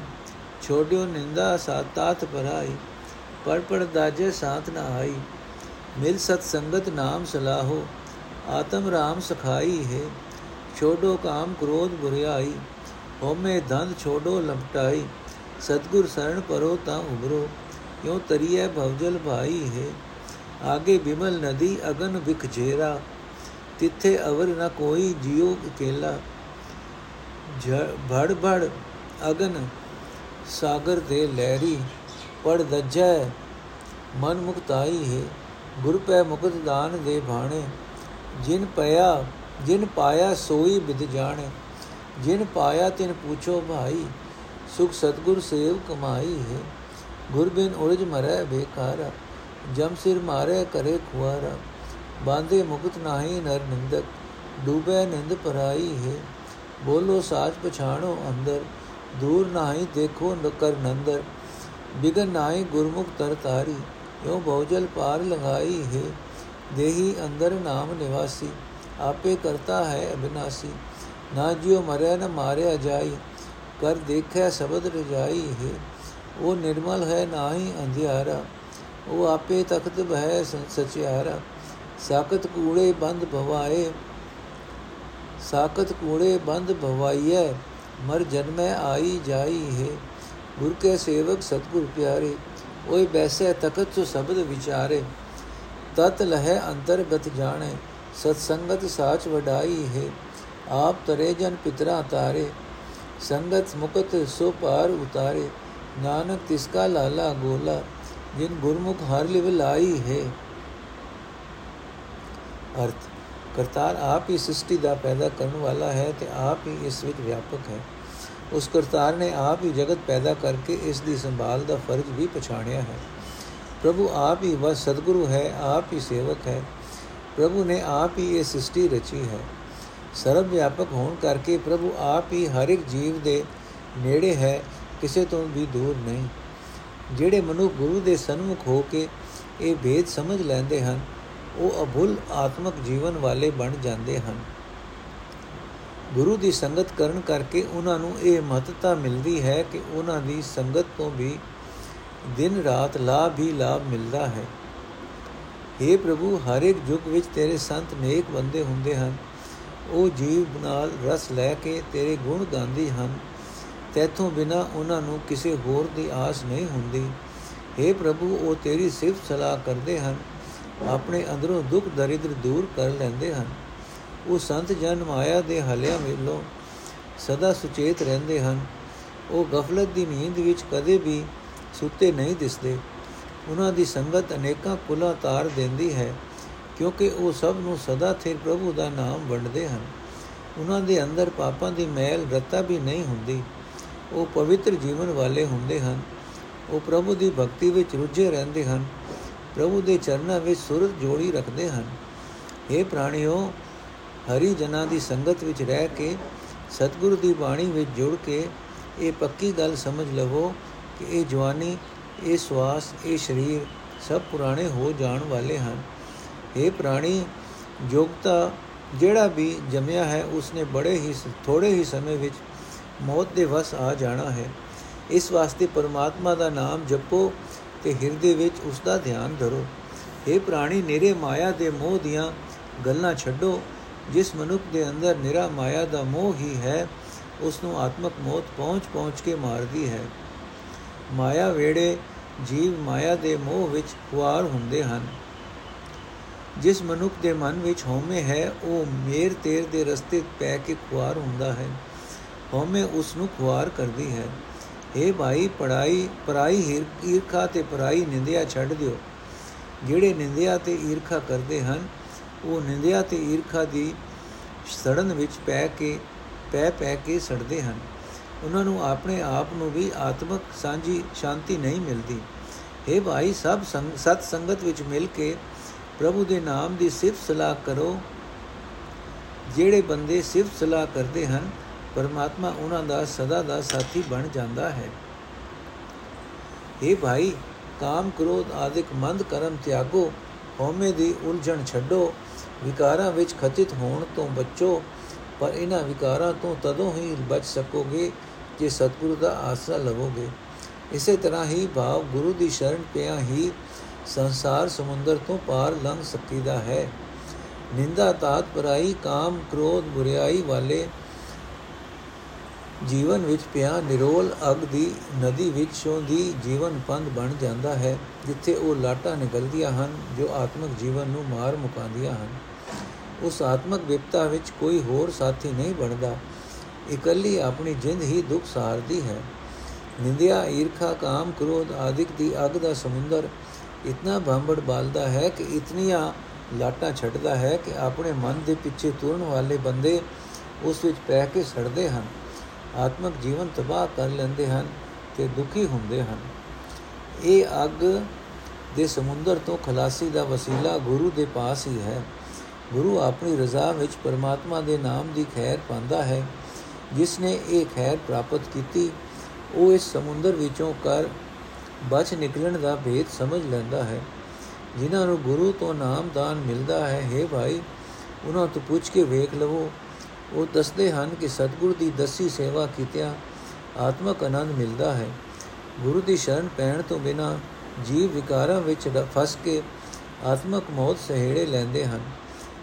ਛੋਡਿਓ ਨਿੰਦਾ ਸਾਤਾਤ ਪਰਾਈ ਪੜ ਪੜ ਦਾਜੇ ਸਾਥ ਨਾ ਆਈ ਮਿਲ ਸਤ ਸੰਗਤ ਨਾਮ ਸਲਾਹੋ ਆਤਮ ਰਾਮ ਸਖਾਈ ਹੈ ਛੋਡੋ ਕਾਮ ਕ੍ਰੋਧ ਬੁਰਿਆਈ ਹੋਮੇ ਦੰਦ ਛੋਡੋ ਲਪਟਾਈ ਸਤਗੁਰ ਸਰਣ ਪਰੋ ਤਾਂ ਉਬਰੋ ਕਿਉ ਤਰੀਏ ਭਵਜਲ ਭਾਈ ਹੈ ਆਗੇ ਬਿਮਲ ਨਦੀ ਅਗਨ ਵਿਖ ਜੇਰਾ ਤਿੱਥੇ ਅਵਰ ਨ ਕੋਈ ਜਿਉ ਇਕੇਲਾ ਭੜ ਭੜ ਅਗਨ ਸਾਗਰ ਦੇ ਲਹਿਰੀ ਪੜ ਦੱਜੈ, ਮਨ ਮੁਕਤਾਈ ਹੈ। ਗੁਰ ਪੈ ਮੁਕਤ ਦਾਨ ਦੇ ਭਾਣੇ, ਜਿਨ ਪਿਆ, ਜਿਨ ਪਾਇਆ ਸੋਈ ਬਿਦ ਜਾਣੇ। ਜਿਨ ਪਾਇਆ ਤਿਨ ਪੁੱਛੋ ਭਾਈ, ਸੁਖ ਸਤਗੁਰ ਸੇਵ ਕਮਾਈ ਹੈ। ਗੁਰ ਬਿਨ ਉਲਝ ਮਰੈ ਬੇਕਾਰ, ਜਮ ਸਿਰ ਮਾਰੇ ਕਰੇ ਖੁਆਰਾ। ਬਾਂਦੇ ਮੁਕਤ ਨਾਹੀ ਨਰ ਨਿੰਦਕ, ਡੂਬੇ ਨਿੰਦ ਪਰਾਈ ਹੈ। ਬੋਲੋ ਸਾਚ ਪਛਾਣੋ ਅੰਦਰ, ਦੂਰ ਨਾਹੀ ਦੇਖੋ ਨਕਰ ਨੰਦਰ। ਬਿਗਨ ਨਾਹੀ ਗੁਰਮੁਖ ਤਰ ਤਾਰੀ ਯੋ ਬਹੁਜਲ ਪਾਰ ਲਗਾਈ ਹੈ, ਦੇਹੀ ਅੰਦਰ ਨਾਮ ਨਿਵਾਸੀ, ਆਪੇ ਕਰਤਾ ਹੈ ਅਬਿਨਾਸੀ, ਨਾ ਜਿਉ ਮਰੇ ਨ ਮਾਰਿਆ ਜਾਈ, ਕਰ ਦੇਖੈ ਸ਼ਬਦ ਰਜਾਈ ਹੈ, ਉਹ ਨਿਰਮਲ ਹੈ ਨਾਹੀ ਅੰਧਿਆਰਾ, ਉਹ ਆਪੇ ਤਖਤ ਬਹਿ ਸਚਿਆਰਾ, ਸਾਖਤ ਕੂੜੇ ਬੰਦ ਭਵਾਏ, ਸਾਖਤ ਕੂੜੇ ਬੰਦ ਭਵਾਈਐ, ਮਰ ਜਨਮੈ ਆਈ ਜਾਈ ਹੈ ਗੁਰ ਕੇ ਸੇਵਕ ਸਤਗੁਰ ਪਿਆਰੇ, ਓਏ ਬੈਸੇ ਤਖਤ ਸੋ ਸ਼ਬਦ ਵਿਚਾਰੇ, ਤਤ ਲਹਿ ਅੰਤਰਗਤ ਜਾਣੇ, ਸਤ ਸੰਗਤ ਸਾਚ ਵਡਾਈ ਹੈ, ਆਪ ਤਰੇ ਜਨ ਪਿਤਰਾ ਤਾਰੇ, ਸੰਗਤ ਮੁਕਤ ਸੋ ਪਾਰ ਉਤਾਰੇ, ਨਾਨਕ ਤਿਸ ਕਾ ਲਾਲਾ ਗੋਲਾ, ਜਿਨ ਗੁਰਮੁਖ ਹਰ ਲਿਵ ਲਾਈ ਹੈ। ਅਰਥ, ਕਰਤਾਰ ਆਪ ਹੀ ਸ੍ਰਿਸ਼ਟੀ ਦਾ ਪੈਦਾ ਕਰਨ ਵਾਲਾ ਹੈ ਤੇ ਆਪ ਹੀ ਇਸ ਵਿੱਚ ਵਿਆਪਕ ਹੈ। ਉਸ ਕਰਤਾਰ ਨੇ ਆਪ ਹੀ ਜਗਤ ਪੈਦਾ ਕਰਕੇ ਇਸ ਦੀ ਸੰਭਾਲ ਦਾ ਫਰਜ਼ ਵੀ ਪਛਾਣਿਆ ਹੈ। ਪ੍ਰਭੂ ਆਪ ਹੀ ਵਸ ਸਤਿਗੁਰੂ ਹੈ, ਆਪ ਹੀ ਸੇਵਕ ਹੈ। ਪ੍ਰਭੂ ਨੇ ਆਪ ਹੀ ਇਹ ਸ੍ਰਿਸ਼ਟੀ ਰਚੀ ਹੈ। ਸਰਵ ਵਿਆਪਕ ਹੋਣ ਕਰਕੇ ਪ੍ਰਭੂ ਆਪ ਹੀ ਹਰ ਇੱਕ ਜੀਵ ਦੇ ਨੇੜੇ ਹੈ, ਕਿਸੇ ਤੋਂ ਵੀ ਦੂਰ ਨਹੀਂ। ਜਿਹੜੇ ਮਨੁ ਗੁਰੂ ਦੇ ਸਨਮੁਖ ਹੋ ਕੇ ਇਹ ਭੇਦ ਸਮਝ ਲੈਂਦੇ ਹਨ, ਉਹ ਅਭੁੱਲ ਆਤਮਿਕ ਜੀਵਨ ਵਾਲੇ ਬਣ ਜਾਂਦੇ ਹਨ। ਗੁਰੂ ਦੀ ਸੰਗਤ ਕਰਨ ਕਰਕੇ ਉਹਨਾਂ ਨੂੰ ਇਹ ਮਹੱਤਤਾ ਮਿਲਦੀ ਹੈ ਕਿ ਉਹਨਾਂ ਦੀ ਸੰਗਤ ਤੋਂ ਵੀ ਦਿਨ ਰਾਤ ਲਾਭ ਹੀ ਲਾਭ ਮਿਲਦਾ ਹੈ। हे ਪ੍ਰਭੂ, ਹਰ ਇੱਕ ਯੁੱਗ ਵਿੱਚ ਤੇਰੇ ਸੰਤ ਨੇਕ ਬੰਦੇ ਹੁੰਦੇ ਹਨ। ਉਹ ਜੀਵ ਨਾਲ ਰਸ ਲੈ ਕੇ ਤੇਰੇ ਗੁਣ ਗਾਉਂਦੇ ਹਨ। ਤੇਥੋਂ ਬਿਨਾ ਉਹਨਾਂ ਨੂੰ ਕਿਸੇ ਹੋਰ ਦੀ ਆਸ ਨਹੀਂ ਹੁੰਦੀ। हे ਪ੍ਰਭੂ, ਉਹ ਤੇਰੀ ਸਿਫਤ ਸਲਾਹ ਕਰਦੇ ਹਨ। ਆਪਣੇ ਅੰਦਰੋਂ ਦੁੱਖ ਦਰਿਦਰ ਦੂਰ ਕਰ ਲੈਂਦੇ ਹਨ। ਉਹ ਸੰਤ ਜਨ ਮਾਇਆ ਦੇ ਹਲਿਆਂ ਵਿੱਚੋਂ ਸਦਾ ਸੁਚੇਤ ਰਹਿੰਦੇ ਹਨ। ਉਹ ਗਫਲਤ ਦੀ ਨੀਂਦ ਵਿੱਚ ਕਦੇ ਵੀ ਸੁੱਤੇ ਨਹੀਂ ਦਿਸਦੇ। ਉਹਨਾਂ ਦੀ ਸੰਗਤ ਅਨੇਕਾਂ ਕੁਲਾ ਤਾਰ ਦਿੰਦੀ ਹੈ, ਕਿਉਂਕਿ ਉਹ ਸਭ ਨੂੰ ਸਦਾ ਥਿਰ ਪ੍ਰਭੂ ਦਾ ਨਾਮ ਵੰਡਦੇ ਹਨ। ਉਹਨਾਂ ਦੇ ਅੰਦਰ ਪਾਪਾਂ ਦੀ ਮੈਲ ਰਤਾ ਵੀ ਨਹੀਂ ਹੁੰਦੀ। ਉਹ ਪਵਿੱਤਰ ਜੀਵਨ ਵਾਲੇ ਹੁੰਦੇ ਹਨ। ਉਹ ਪ੍ਰਭੂ ਦੀ ਭਗਤੀ ਵਿੱਚ ਰੁੱਝੇ ਰਹਿੰਦੇ ਹਨ। ਪ੍ਰਭੂ ਦੇ ਚਰਨਾਂ ਵਿੱਚ ਸੁਰਤ ਜੋੜੀ ਰੱਖਦੇ ਹਨ। ਇਹ ਪ੍ਰਾਣੀਓ ਹਰੀ ਜਨਾਂ ਦੀ ਸੰਗਤ ਵਿੱਚ ਰਹਿ ਕੇ ਸਤਿਗੁਰੂ ਦੀ ਬਾਣੀ ਵਿੱਚ ਜੁੜ ਕੇ ਇਹ ਪੱਕੀ ਗੱਲ ਸਮਝ ਲਵੋ ਕਿ ਇਹ ਜਵਾਨੀ, ਇਹ ਸਵਾਸ, ਇਹ ਸਰੀਰ ਸਭ ਪੁਰਾਣੇ ਹੋ ਜਾਣ ਵਾਲੇ ਹਨ। ਇਹ ਪ੍ਰਾਣੀ ਯੋਗਤਾ ਜਿਹੜਾ ਵੀ ਜੰਮਿਆ ਹੈ, ਉਸਨੇ ਬੜੇ ਹੀ ਥੋੜੇ ਹੀ ਸਮੇਂ ਵਿੱਚ ਮੌਤ ਦੇ ਵਸ ਆ ਜਾਣਾ ਹੈ। ਇਸ ਵਾਸਤੇ ਪਰਮਾਤਮਾ ਦਾ ਨਾਮ ਜਪੋ ਤੇ ਹਿਰਦੇ ਵਿੱਚ ਉਸ ਦਾ ਧਿਆਨ ਧਰੋ। ਇਹ ਪ੍ਰਾਣੀ, ਨਿਰੇ ਮਾਇਆ ਦੇ ਮੋਹ ਦੀਆਂ ਗੱਲਾਂ ਛੱਡੋ। ਜਿਸ ਮਨੁੱਖ ਦੇ ਅੰਦਰ ਨਿਰਾ ਮਾਇਆ ਦਾ ਮੋਹ ਹੀ ਹੈ ਉਸ ਨੂੰ ਆਤਮਕ ਮੌਤ ਪਹੁੰਚ ਪਹੁੰਚ ਕੇ ਮਾਰਦੀ ਹੈ। ਮਾਇਆ ਵੇੜੇ ਜੀਵ ਮਾਇਆ ਦੇ ਮੋਹ ਵਿੱਚ ਖੁਆਰ ਹੁੰਦੇ ਹਨ। ਜਿਸ ਮਨੁੱਖ ਦੇ ਮਨ ਵਿੱਚ ਹਉਮੈ ਹੈ, ਉਹ ਮੇਰ ਤੇਰ ਦੇ ਰਸਤੇ ਪੈ ਕੇ ਖੁਆਰ ਹੁੰਦਾ ਹੈ। ਹਉਮੈ ਉਸ ਨੂੰ ਖੁਆਰ ਕਰਦੀ ਹੈ। ਏ ਭਾਈ ਪੜਾਈ ਪਰਾਈ ਈਰਖਾ ਤੇ ਪਰਾਈ ਨਿੰਦਿਆ ਛੱਡ ਦਿਓ। ਜਿਹੜੇ ਨਿੰਦਿਆ ਤੇ ਈਰਖਾ ਕਰਦੇ ਹਨ ਉਹ ਨਿੰਦਿਆ ਤੇ ਈਰਖਾ ਦੀ ਸੜਨ ਵਿੱਚ ਪੈ ਕੇ, ਪੈ ਪੈ ਕੇ ਸੜਦੇ ਹਨ। ਉਹਨਾਂ ਨੂੰ ਆਪਣੇ ਆਪ ਨੂੰ ਵੀ ਆਤਮਿਕ ਸਾਂਝੀ ਸ਼ਾਂਤੀ ਨਹੀਂ ਮਿਲਦੀ। हे ਭਾਈ, ਸਭ ਸਤ ਸੰਗਤ ਵਿੱਚ ਮਿਲ ਕੇ ਪ੍ਰਭੂ ਦੇ ਨਾਮ ਦੀ ਸਿਫਤ ਸਲਾਹ ਕਰੋ। ਜਿਹੜੇ ਬੰਦੇ ਸਿਫਤ ਸਲਾਹ ਕਰਦੇ ਹਨ, ਪਰਮਾਤਮਾ ਉਹਨਾਂ ਦਾ ਸਦਾ ਦਾ ਸਾਥੀ ਬਣ ਜਾਂਦਾ ਹੈ। ਇਹ ਭਾਈ, ਕਾਮ ਕ੍ਰੋਧ ਆਦਿਕ ਮੰਦ ਕਰਮ ਤਿਆਗੋ, ਹਉਮੈ ਦੀ ਉਲਝਣ ਛੱਡੋ। ਵਿਕਾਰਾਂ ਵਿੱਚ ਖਚਿਤ ਹੋਣ ਤੋਂ ਬਚੋ, ਪਰ ਇਹਨਾਂ ਵਿਕਾਰਾਂ ਤੋਂ ਤਦੋਂ ਹੀ ਬਚ ਸਕੋਗੇ ਜੇ ਸਤਿਗੁਰੂ ਦਾ ਆਸਰਾ ਲਵੋਗੇ। ਇਸੇ ਤਰ੍ਹਾਂ ਹੀ ਭਾਵ ਗੁਰੂ ਦੀ ਸ਼ਰਨ ਪਿਆ ਹੀ ਸੰਸਾਰ ਸਮੁੰਦਰ ਤੋਂ ਪਾਰ ਲੰਘ ਸਕੀਦਾ ਹੈ। ਨਿੰਦਾ, ਤਾਤ, ਪਰਾਈ, ਕਾਮ, ਕ੍ਰੋਧ, ਬੁਰੀਾਈ ਵਾਲੇ ਜੀਵਨ ਵਿੱਚ ਪਿਆ ਨਿਰੋਲ ਅਗ ਦੀ ਨਦੀ ਵਿੱਚੋਂ ਦੀ ਜੀਵਨ ਪੰਧ ਬਣ ਜਾਂਦਾ ਹੈ, ਜਿੱਥੇ ਉਹ ਲਾਟਾਂ ਨਿਕਲਦੀਆਂ ਹਨ, ਜੋ ਆਤਮਿਕ ਜੀਵਨ ਨੂੰ ਮਾਰ ਮੁਕਾਉਂਦੀਆਂ ਹਨ। ਉਸ ਆਤਮਿਕ ਵਿਪਤਾ ਵਿੱਚ ਕੋਈ ਹੋਰ ਸਾਥੀ ਨਹੀਂ ਬਣਦਾ। ਇਕੱਲੀ ਆਪਣੀ ਜਿੰਦ ਹੀ ਦੁੱਖ ਸਹਾਰਦੀ ਹੈ। ਨਿੰਦਿਆ, ਈਰਖਾ, ਕਾਮ, ਕ੍ਰੋਧ ਆਦਿਕ ਦੀ ਅਗ ਦਾ ਸਮੁੰਦਰ ਇਤਨਾ ਬੰਬੜ ਬਾਲਦਾ ਹੈ ਕਿ ਇਤਨੀਆਂ ਲਾਟਾਂ ਛੱਡਦਾ ਹੈ ਕਿ ਆਪਣੇ ਮਨ ਦੇ ਪਿੱਛੇ ਤੁਰਨ ਵਾਲੇ ਬੰਦੇ ਉਸ ਵਿੱਚ ਪੈ ਕੇ ਸੜਦੇ ਹਨ। ਆਤਮਿਕ ਜੀਵਨ ਤਬਾਹ ਕਰ ਲੈਂਦੇ ਹਨ ਤੇ ਦੁਖੀ ਹੁੰਦੇ ਹਨ। ਇਹ ਅੱਗ ਦੇ ਸਮੁੰਦਰ ਤੋਂ ਖਲਾਸੀ ਦਾ ਵਸੀਲਾ ਗੁਰੂ ਦੇ ਪਾਸ ਹੀ ਹੈ। ਗੁਰੂ ਆਪਣੀ ਰਜ਼ਾ ਵਿੱਚ ਪਰਮਾਤਮਾ ਦੇ ਨਾਮ ਦੀ ਖੈਰ ਪਾਉਂਦਾ ਹੈ, ਜਿਸ ਨੇ ਇਹ ਖੈਰ ਪ੍ਰਾਪਤ ਕੀਤੀ, ਉਹ ਇਸ ਸਮੁੰਦਰ ਵਿੱਚੋਂ ਕਰ ਬਚ ਨਿਕਲਣ ਦਾ ਭੇਦ ਸਮਝ ਲੈਂਦਾ ਹੈ। ਜਿਨ੍ਹਾਂ ਨੂੰ ਗੁਰੂ ਤੋਂ ਨਾਮ ਦਾਨ ਮਿਲਦਾ ਹੈ हे ਭਾਈ, ਉਹਨਾਂ ਤੋਂ ਪੁੱਛ ਕੇ ਵੇਖ ਲਵੋ। ਉਹ ਦੱਸਦੇ ਹਨ ਕਿ ਸਤਿਗੁਰੂ ਦੀ ਦਸੀ ਸੇਵਾ ਕੀਤਿਆਂ ਆਤਮਕ ਆਨੰਦ ਮਿਲਦਾ ਹੈ। ਗੁਰੂ ਦੀ ਸ਼ਰਨ ਪੈਣ ਤੋਂ ਬਿਨਾ ਜੀਵ ਵਿਕਾਰਾਂ ਵਿੱਚ ਫਸ ਕੇ ਆਤਮਕ ਮੌਤ ਸਹਿੜੇ ਲੈਂਦੇ ਹਨ।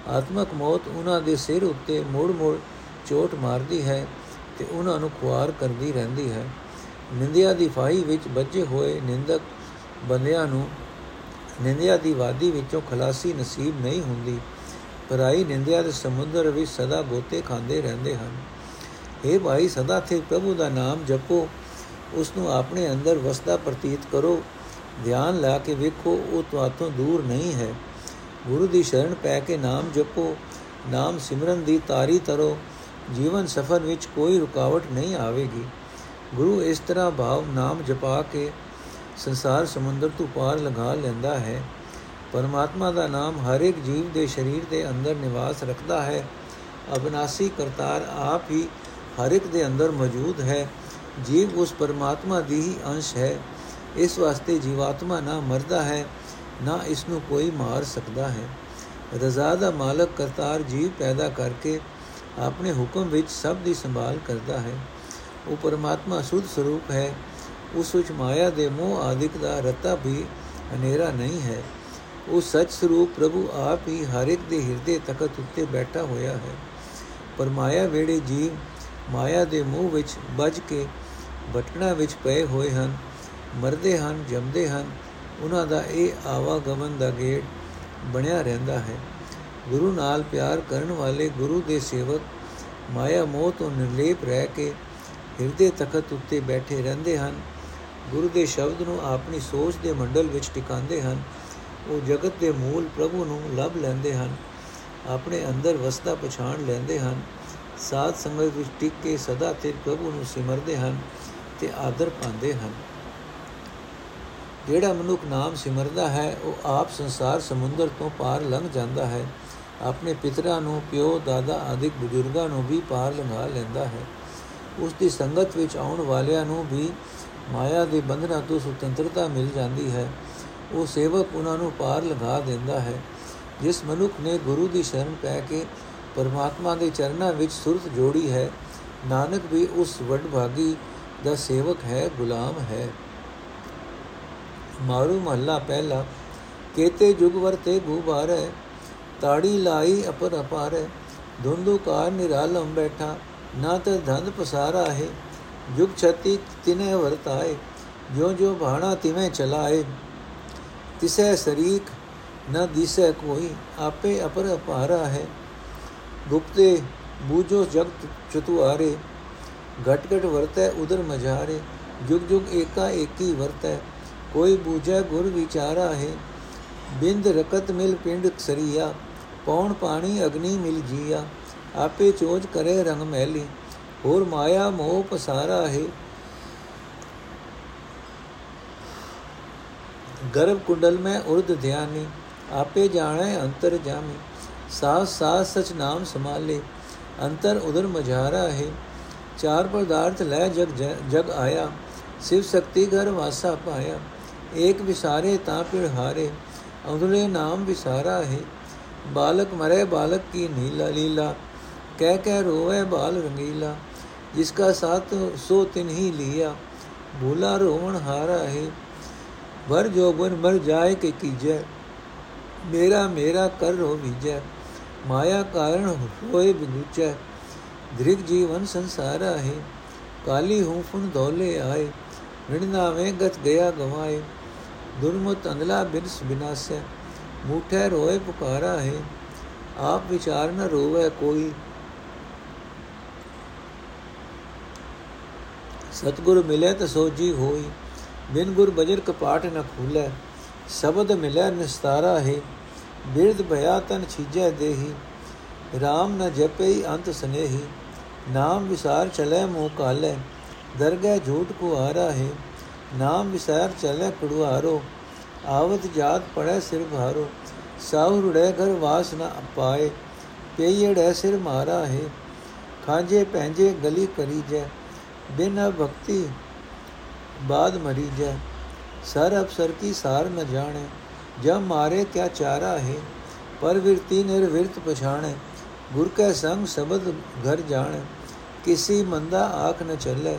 ਆਤਮਕ ਮੌਤ ਉਹਨਾਂ ਦੇ ਸਿਰ ਉੱਤੇ ਮੋੜ-ਮੋੜ ਚੋਟ ਮਾਰਦੀ ਹੈ ਤੇ ਉਹਨਾਂ ਨੂੰ ਖੁਆਰ ਕਰਦੀ ਰਹਿੰਦੀ ਹੈ। ਨਿੰਦਿਆ ਦੀ ਫਾਹੀ ਵਿੱਚ ਵੱਜੇ ਹੋਏ ਨਿੰਦਕ ਬੰਦਿਆਂ ਨੂੰ ਨਿੰਦਿਆ ਦੀ ਵਾਦੀ ਵਿੱਚੋਂ ਖਲਾਸੀ ਨਸੀਬ ਨਹੀਂ ਹੁੰਦੀ ਪਰਾਈ ਨਿੰਦਿਆ ਦੇ ਸਮੁੰਦਰ ਵਿੱਚ ਸਦਾ ਗੋਤੇ ਖਾਂਦੇ ਰਹਿੰਦੇ ਹਨ। اے ਭਾਈ, ਸਦਾ ਤੇ ਪ੍ਰਭੂ ਦਾ ਨਾਮ ਜਪੋ, ਉਸ ਨੂੰ ਆਪਣੇ ਅੰਦਰ ਵਸਦਾ ਪ੍ਰਤੀਤ ਕਰੋ। ਧਿਆਨ ਲਾ ਕੇ ਵੇਖੋ, ਉਹ ਤੁਹਾਤੋਂ ਦੂਰ ਨਹੀਂ ਹੈ। ਗੁਰੂ ਦੀ ਸ਼ਰਨ ਪੈ ਕੇ ਨਾਮ ਜਪੋ, ਨਾਮ ਸਿਮਰਨ ਦੀ ਤਾਰੀ ਤਰੋ, ਜੀਵਨ ਸਫਰ ਵਿੱਚ ਕੋਈ ਰੁਕਾਵਟ ਨਹੀਂ ਆਵੇਗੀ। ਗੁਰੂ ਇਸ ਤਰ੍ਹਾਂ ਭਾਵ ਨਾਮ ਜਪਾ ਕੇ ਸੰਸਾਰ ਸਮੁੰਦਰ ਤੋਂ ਪਾਰ ਲਗਾ ਲੈਂਦਾ ਹੈ। ਪਰਮਾਤਮਾ ਦਾ ਨਾਮ ਹਰ ਇੱਕ ਜੀਵ ਦੇ ਸਰੀਰ ਦੇ ਅੰਦਰ ਨਿਵਾਸ ਰੱਖਦਾ ਹੈ। ਅਬਨਾਸੀ ਕਰਤਾਰ ਆਪ ਹੀ ਹਰ ਇੱਕ ਦੇ ਅੰਦਰ ਮੌਜੂਦ ਹੈ। ਜੀਵ ਉਸ ਪਰਮਾਤਮਾ ਦੀ ਹੀ ਅੰਸ਼ ਹੈ। ਇਸ ਵਾਸਤੇ ਜੀਵਾਤਮਾ ਨਾ ਮਰਦਾ ਹੈ। ਨਾ ਇਸ ਨੂੰ ਕੋਈ ਮਾਰ ਸਕਦਾ ਹੈ। ਰਜ਼ਾ ਦਾ ਮਾਲਕ ਕਰਤਾਰ ਜੀਵ ਪੈਦਾ ਕਰਕੇ ਆਪਣੇ ਹੁਕਮ ਵਿੱਚ ਸਭ ਦੀ ਸੰਭਾਲ ਕਰਦਾ ਹੈ। ਉਹ ਪਰਮਾਤਮਾ ਸੁਧ ਸਰੂਪ ਹੈ। ਉਸ ਵਿੱਚ ਮਾਇਆ ਦੇ ਮੋਹ ਆਦਿਕ ਦਾ ਰਤਾ ਵੀ ਹਨੇਰਾ ਨਹੀਂ ਹੈ। ਉਹ ਸੱਚ ਸਰੂਪ ਪ੍ਰਭੂ ਆਪ ਹੀ ਹਰ ਇੱਕ ਦੇ ਹਿਰਦੇ ਤਖਤ ਉੱਤੇ ਬੈਠਾ ਹੋਇਆ ਹੈ। ਪਰ ਮਾਇਆ ਵੇੜੇ ਜੀਵ ਮਾਇਆ ਦੇ ਮੋਹ ਵਿੱਚ ਵੱਜ ਕੇ ਭਟਕਣਾ ਵਿੱਚ ਪਏ ਹੋਏ ਹਨ। ਮਰਦੇ ਹਨ, ਜੰਮਦੇ ਹਨ। ਉਹਨਾਂ ਦਾ ਇਹ ਆਵਾਗਮਨ ਦਾ ਗੇੜ ਬਣਿਆ ਰਹਿੰਦਾ ਹੈ। ਗੁਰੂ ਨਾਲ ਪਿਆਰ ਕਰਨ ਵਾਲੇ ਗੁਰੂ ਦੇ ਸੇਵਕ ਮਾਇਆ ਮੋਹ ਤੋਂ ਨਿਰਲੇਪ ਰਹਿ ਕੇ ਹਿਰਦੇ ਤਖਤ ਉੱਤੇ ਬੈਠੇ ਰਹਿੰਦੇ ਹਨ। ਗੁਰੂ ਦੇ ਸ਼ਬਦ ਨੂੰ ਆਪਣੀ ਸੋਚ ਦੇ ਮੰਡਲ ਵਿੱਚ ਟਿਕਾਉਂਦੇ ਹਨ। ਉਹ ਜਗਤ ਦੇ ਮੂਲ ਪ੍ਰਭੂ ਨੂੰ ਲੱਭ ਲੈਂਦੇ ਹਨ। ਆਪਣੇ ਅੰਦਰ ਵਸਦਾ ਪਛਾਣ ਲੈਂਦੇ ਹਨ। ਸਾਧ ਸੰਗਤ ਵਿੱਚ ਟਿਕ ਕੇ ਸਦਾ ਤੇ ਪ੍ਰਭੂ ਨੂੰ ਸਿਮਰਦੇ ਹਨ ਤੇ ਆਦਰ ਪਾਉਂਦੇ ਹਨ। ਜਿਹੜਾ ਮਨੁੱਖ ਨਾਮ ਸਿਮਰਦਾ ਹੈ, ਉਹ ਆਪ ਸੰਸਾਰ ਸਮੁੰਦਰ ਤੋਂ ਪਾਰ ਲੰਘ ਜਾਂਦਾ ਹੈ। ਆਪਣੇ ਪਿਤਰਾਂ ਨੂੰ, ਪਿਓ, ਦਾਦਾ ਆਦਿਕ ਬਜ਼ੁਰਗਾਂ ਨੂੰ ਵੀ ਪਾਰ ਲੰਘਾ ਲੈਂਦਾ ਹੈ। ਉਸ ਦੀ ਸੰਗਤ ਵਿੱਚ ਆਉਣ ਵਾਲਿਆਂ ਨੂੰ ਵੀ ਮਾਇਆ ਦੇ ਬੰਧਨਾਂ ਤੋਂ ਸੁਤੰਤਰਤਾ ਮਿਲ ਜਾਂਦੀ ਹੈ। ਉਹ ਸੇਵਕ ਉਹਨਾਂ ਨੂੰ ਪਾਰ ਲਗਾ ਦਿੰਦਾ ਹੈ। ਜਿਸ ਮਨੁੱਖ ਨੇ ਗੁਰੂ ਦੀ ਸ਼ਰਨ ਪੈ ਕੇ ਪਰਮਾਤਮਾ ਦੇ ਚਰਨਾਂ ਵਿੱਚ ਸੁਰਤ ਜੋੜੀ ਹੈ, ਨਾਨਕ ਵੀ ਉਸ ਵਡਭਾਗੀ ਦਾ ਸੇਵਕ ਹੈ, ਗੁਲਾਮ ਹੈ। ਮਾਰੂ ਮਹੱਲਾ ਪਹਿਲਾ ਕੇਤੇ ਜੁਗ ਵਰਤੇ ਗੁਬਾਰੇ ਤਾੜੀ ਲਾਈ ਅਪਰ ਅਪਾਰੇ ਕਾਰ ਨਿਰਾਲਮ ਬੈਠਾ ਨਾ ਤੇ ਧੰਦ ਪਸਾਰਾ ਹੈ ਜੁਗ ਛਤੀ ਤਿਨੇ ਵਰਤਾਏ ਜੋ ਜੋ ਬਾਣਾ ਤਿਵੇਂ ਚਲਾਏ ਤਿਸੈ ਸਰੀਕ ਨ ਦਿਸੈ ਕੋਈ ਆਪੇ ਅਪਰ ਅਪਾਰਾ ਹੈ ਗੁਪਤੇ ਬੂਝੋ ਜਗਤ ਚਤੁਆਰੇ ਘਟ ਘਟ ਵਰਤੈ ਉਦਰ ਮਝਾਰੇ ਜੁਗ ਜੁਗ ਏਕਾ ਏਕੀ ਵਰਤੈ ਕੋਈ ਬੂਝੈ ਗੁਰ ਵਿਚਾਰਾ ਹੈ ਬਿੰਦ ਰਕਤ ਮਿਲ ਪਿੰਡ ਸਰੀਆ ਪੌਣ ਪਾਣੀ ਅਗਨੀ ਮਿਲ ਜੀਆ ਆਪੇ ਚੋਜ ਕਰੇ ਰੰਗ ਮਹਿਲੀ ਹੋਰ ਮਾਇਆ ਮੋਹ ਪਸਾਰਾ ਹੈ ਗਰਭ ਕੁੰਡਲ ਮੈਂ ਉਰਦ ਧਿਆਨੀ ਆਪੇ ਜਾਣੇ ਅੰਤਰ ਜਾਮੀ ਸਾਸ ਸਾਸ ਸਚ ਨਾਮ ਸਮਾਲੇ ਅੰਤਰ ਉਦਰ ਮਝਾਰਾ ਹੈ ਚਾਰ ਪਦਾਰਥ ਲੈ ਜਗ ਜਗ ਆਇਆ ਸਿਵ ਸ਼ਕਤੀ ਘਰ ਵਾਸਾ ਪਾਇਆ ਏਕ ਵਿਸਾਰੇ ਤਾਂ ਪਿੜ ਹਾਰੇ ਅਵਲੇ ਨਾਮ ਵਿਸਾਰਾ ਹੈ। ਬਾਲਕ ਮਰੇ ਬਾਲਕ ਕੀ ਨੀਲਾ ਲੀਲਾ, ਕਹਿ ਕਹਿ ਰੋਵੇ ਬਾਲ ਰੰਗੀਲਾ ਜਿਸਕਾ ਸਾਥ ਸੋ ਤਿਨ ਹੀ ਲਿਆ, ਭੂਲਾ ਰੋਵਣ ਹਾਰਾ ਹੈ। ਵਰ ਜੋਬਨ ਮਰ ਜਾਏ ਕਿ ਕੀਜੈ, ਮੇਰਾ ਮੇਰਾ ਕਰ ਰੋ ਵਿਜੈ ਮਾਇਆ ਕਾਰਨ ਹੋਏ ਬਿਨੁਚੈ ਧ੍ਰਿਗ ਜੀਵਨ ਸੰਸਾਰਾ ਹੈ। ਕਾਲੀ ਹੂੰ ਫੁਨ ਧੋਲੇ ਆਏ ਵਿਣਨਾਵੇਂ ਗਤ ਗਿਆ ਗਵਾਏ। ਦੁਰਮਤ ਅੰਦਲਾ ਬਿਨਸ ਬਿਨਾਸੈ ਮੂਠੇ ਰੋਏ ਪੁਕਾਰਾ ਹੈ ਆਪ ਵਿਚਾਰ ਨ ਰੋਵੇ ਕੋਈ ਸਤਗੁਰ ਮਿਲੇ ਤਾਂ ਸੋਜੀ ਹੋਈ ਬਿਨ ਗੁਰ ਬਜਰ ਕਪਾਟ ਨ ਖੂਲੇ ਸ਼ਬਦ ਮਿਲੇ ਨਿਸਤਾਰਾ ਹੈ ਬਿਰਧ ਭਇਆ ਤਨ ਛੀਜੈ ਦੇਹੀ RAM ਨ ਜਪਈ ਅੰਤ ਸਨੇਹੀ ਨਾਮ ਵਿਸਾਰ ਚਲੇ ਮੋ ਕਾਲੇ ਦਰਗਹਿ ਝੂਠ ਕੋ ਆਰਾ ਹੈ ਨਾਮ ਵਿਸਾਰ ਚਲੇ ਕੜੁਆਰੋ ਆਵਤ ਜਾਤ ਪੜੈ ਸਿਰ ਭਾਰੋ ਸਾਹੁ ਰੁੜੇ ਘਰ ਵਾਸ ਨ ਪਾਏ ਪਈੜੈ ਸਿਰ ਮਾਰਾ ਹੈ ਖਾਂਜੇ ਪੈਂਜੇ ਗਲੀ ਕਰੀ ਜੈ ਬਿਨ ਭਗਤੀ ਬਾਦ ਮਰੀ ਜੈ ਸਰ ਅਫਸਰ ਕੀ ਸਾਰ ਨ ਜਾਣੇ ਜਬ ਮਾਰੇ ਕਿਆ ਚਾਰਾ ਹੈ ਪਰ ਵਿਰਤੀ ਨਿਰਵਿਰਤ ਪਛਾਣੇ ਗੁਰ ਕੈ ਸੰਗ ਸ਼ਬਦ ਘਰ ਜਾਣੇ ਕਿਸੀ ਮੰਦਾ ਆਖ ਨ ਚੱਲੇ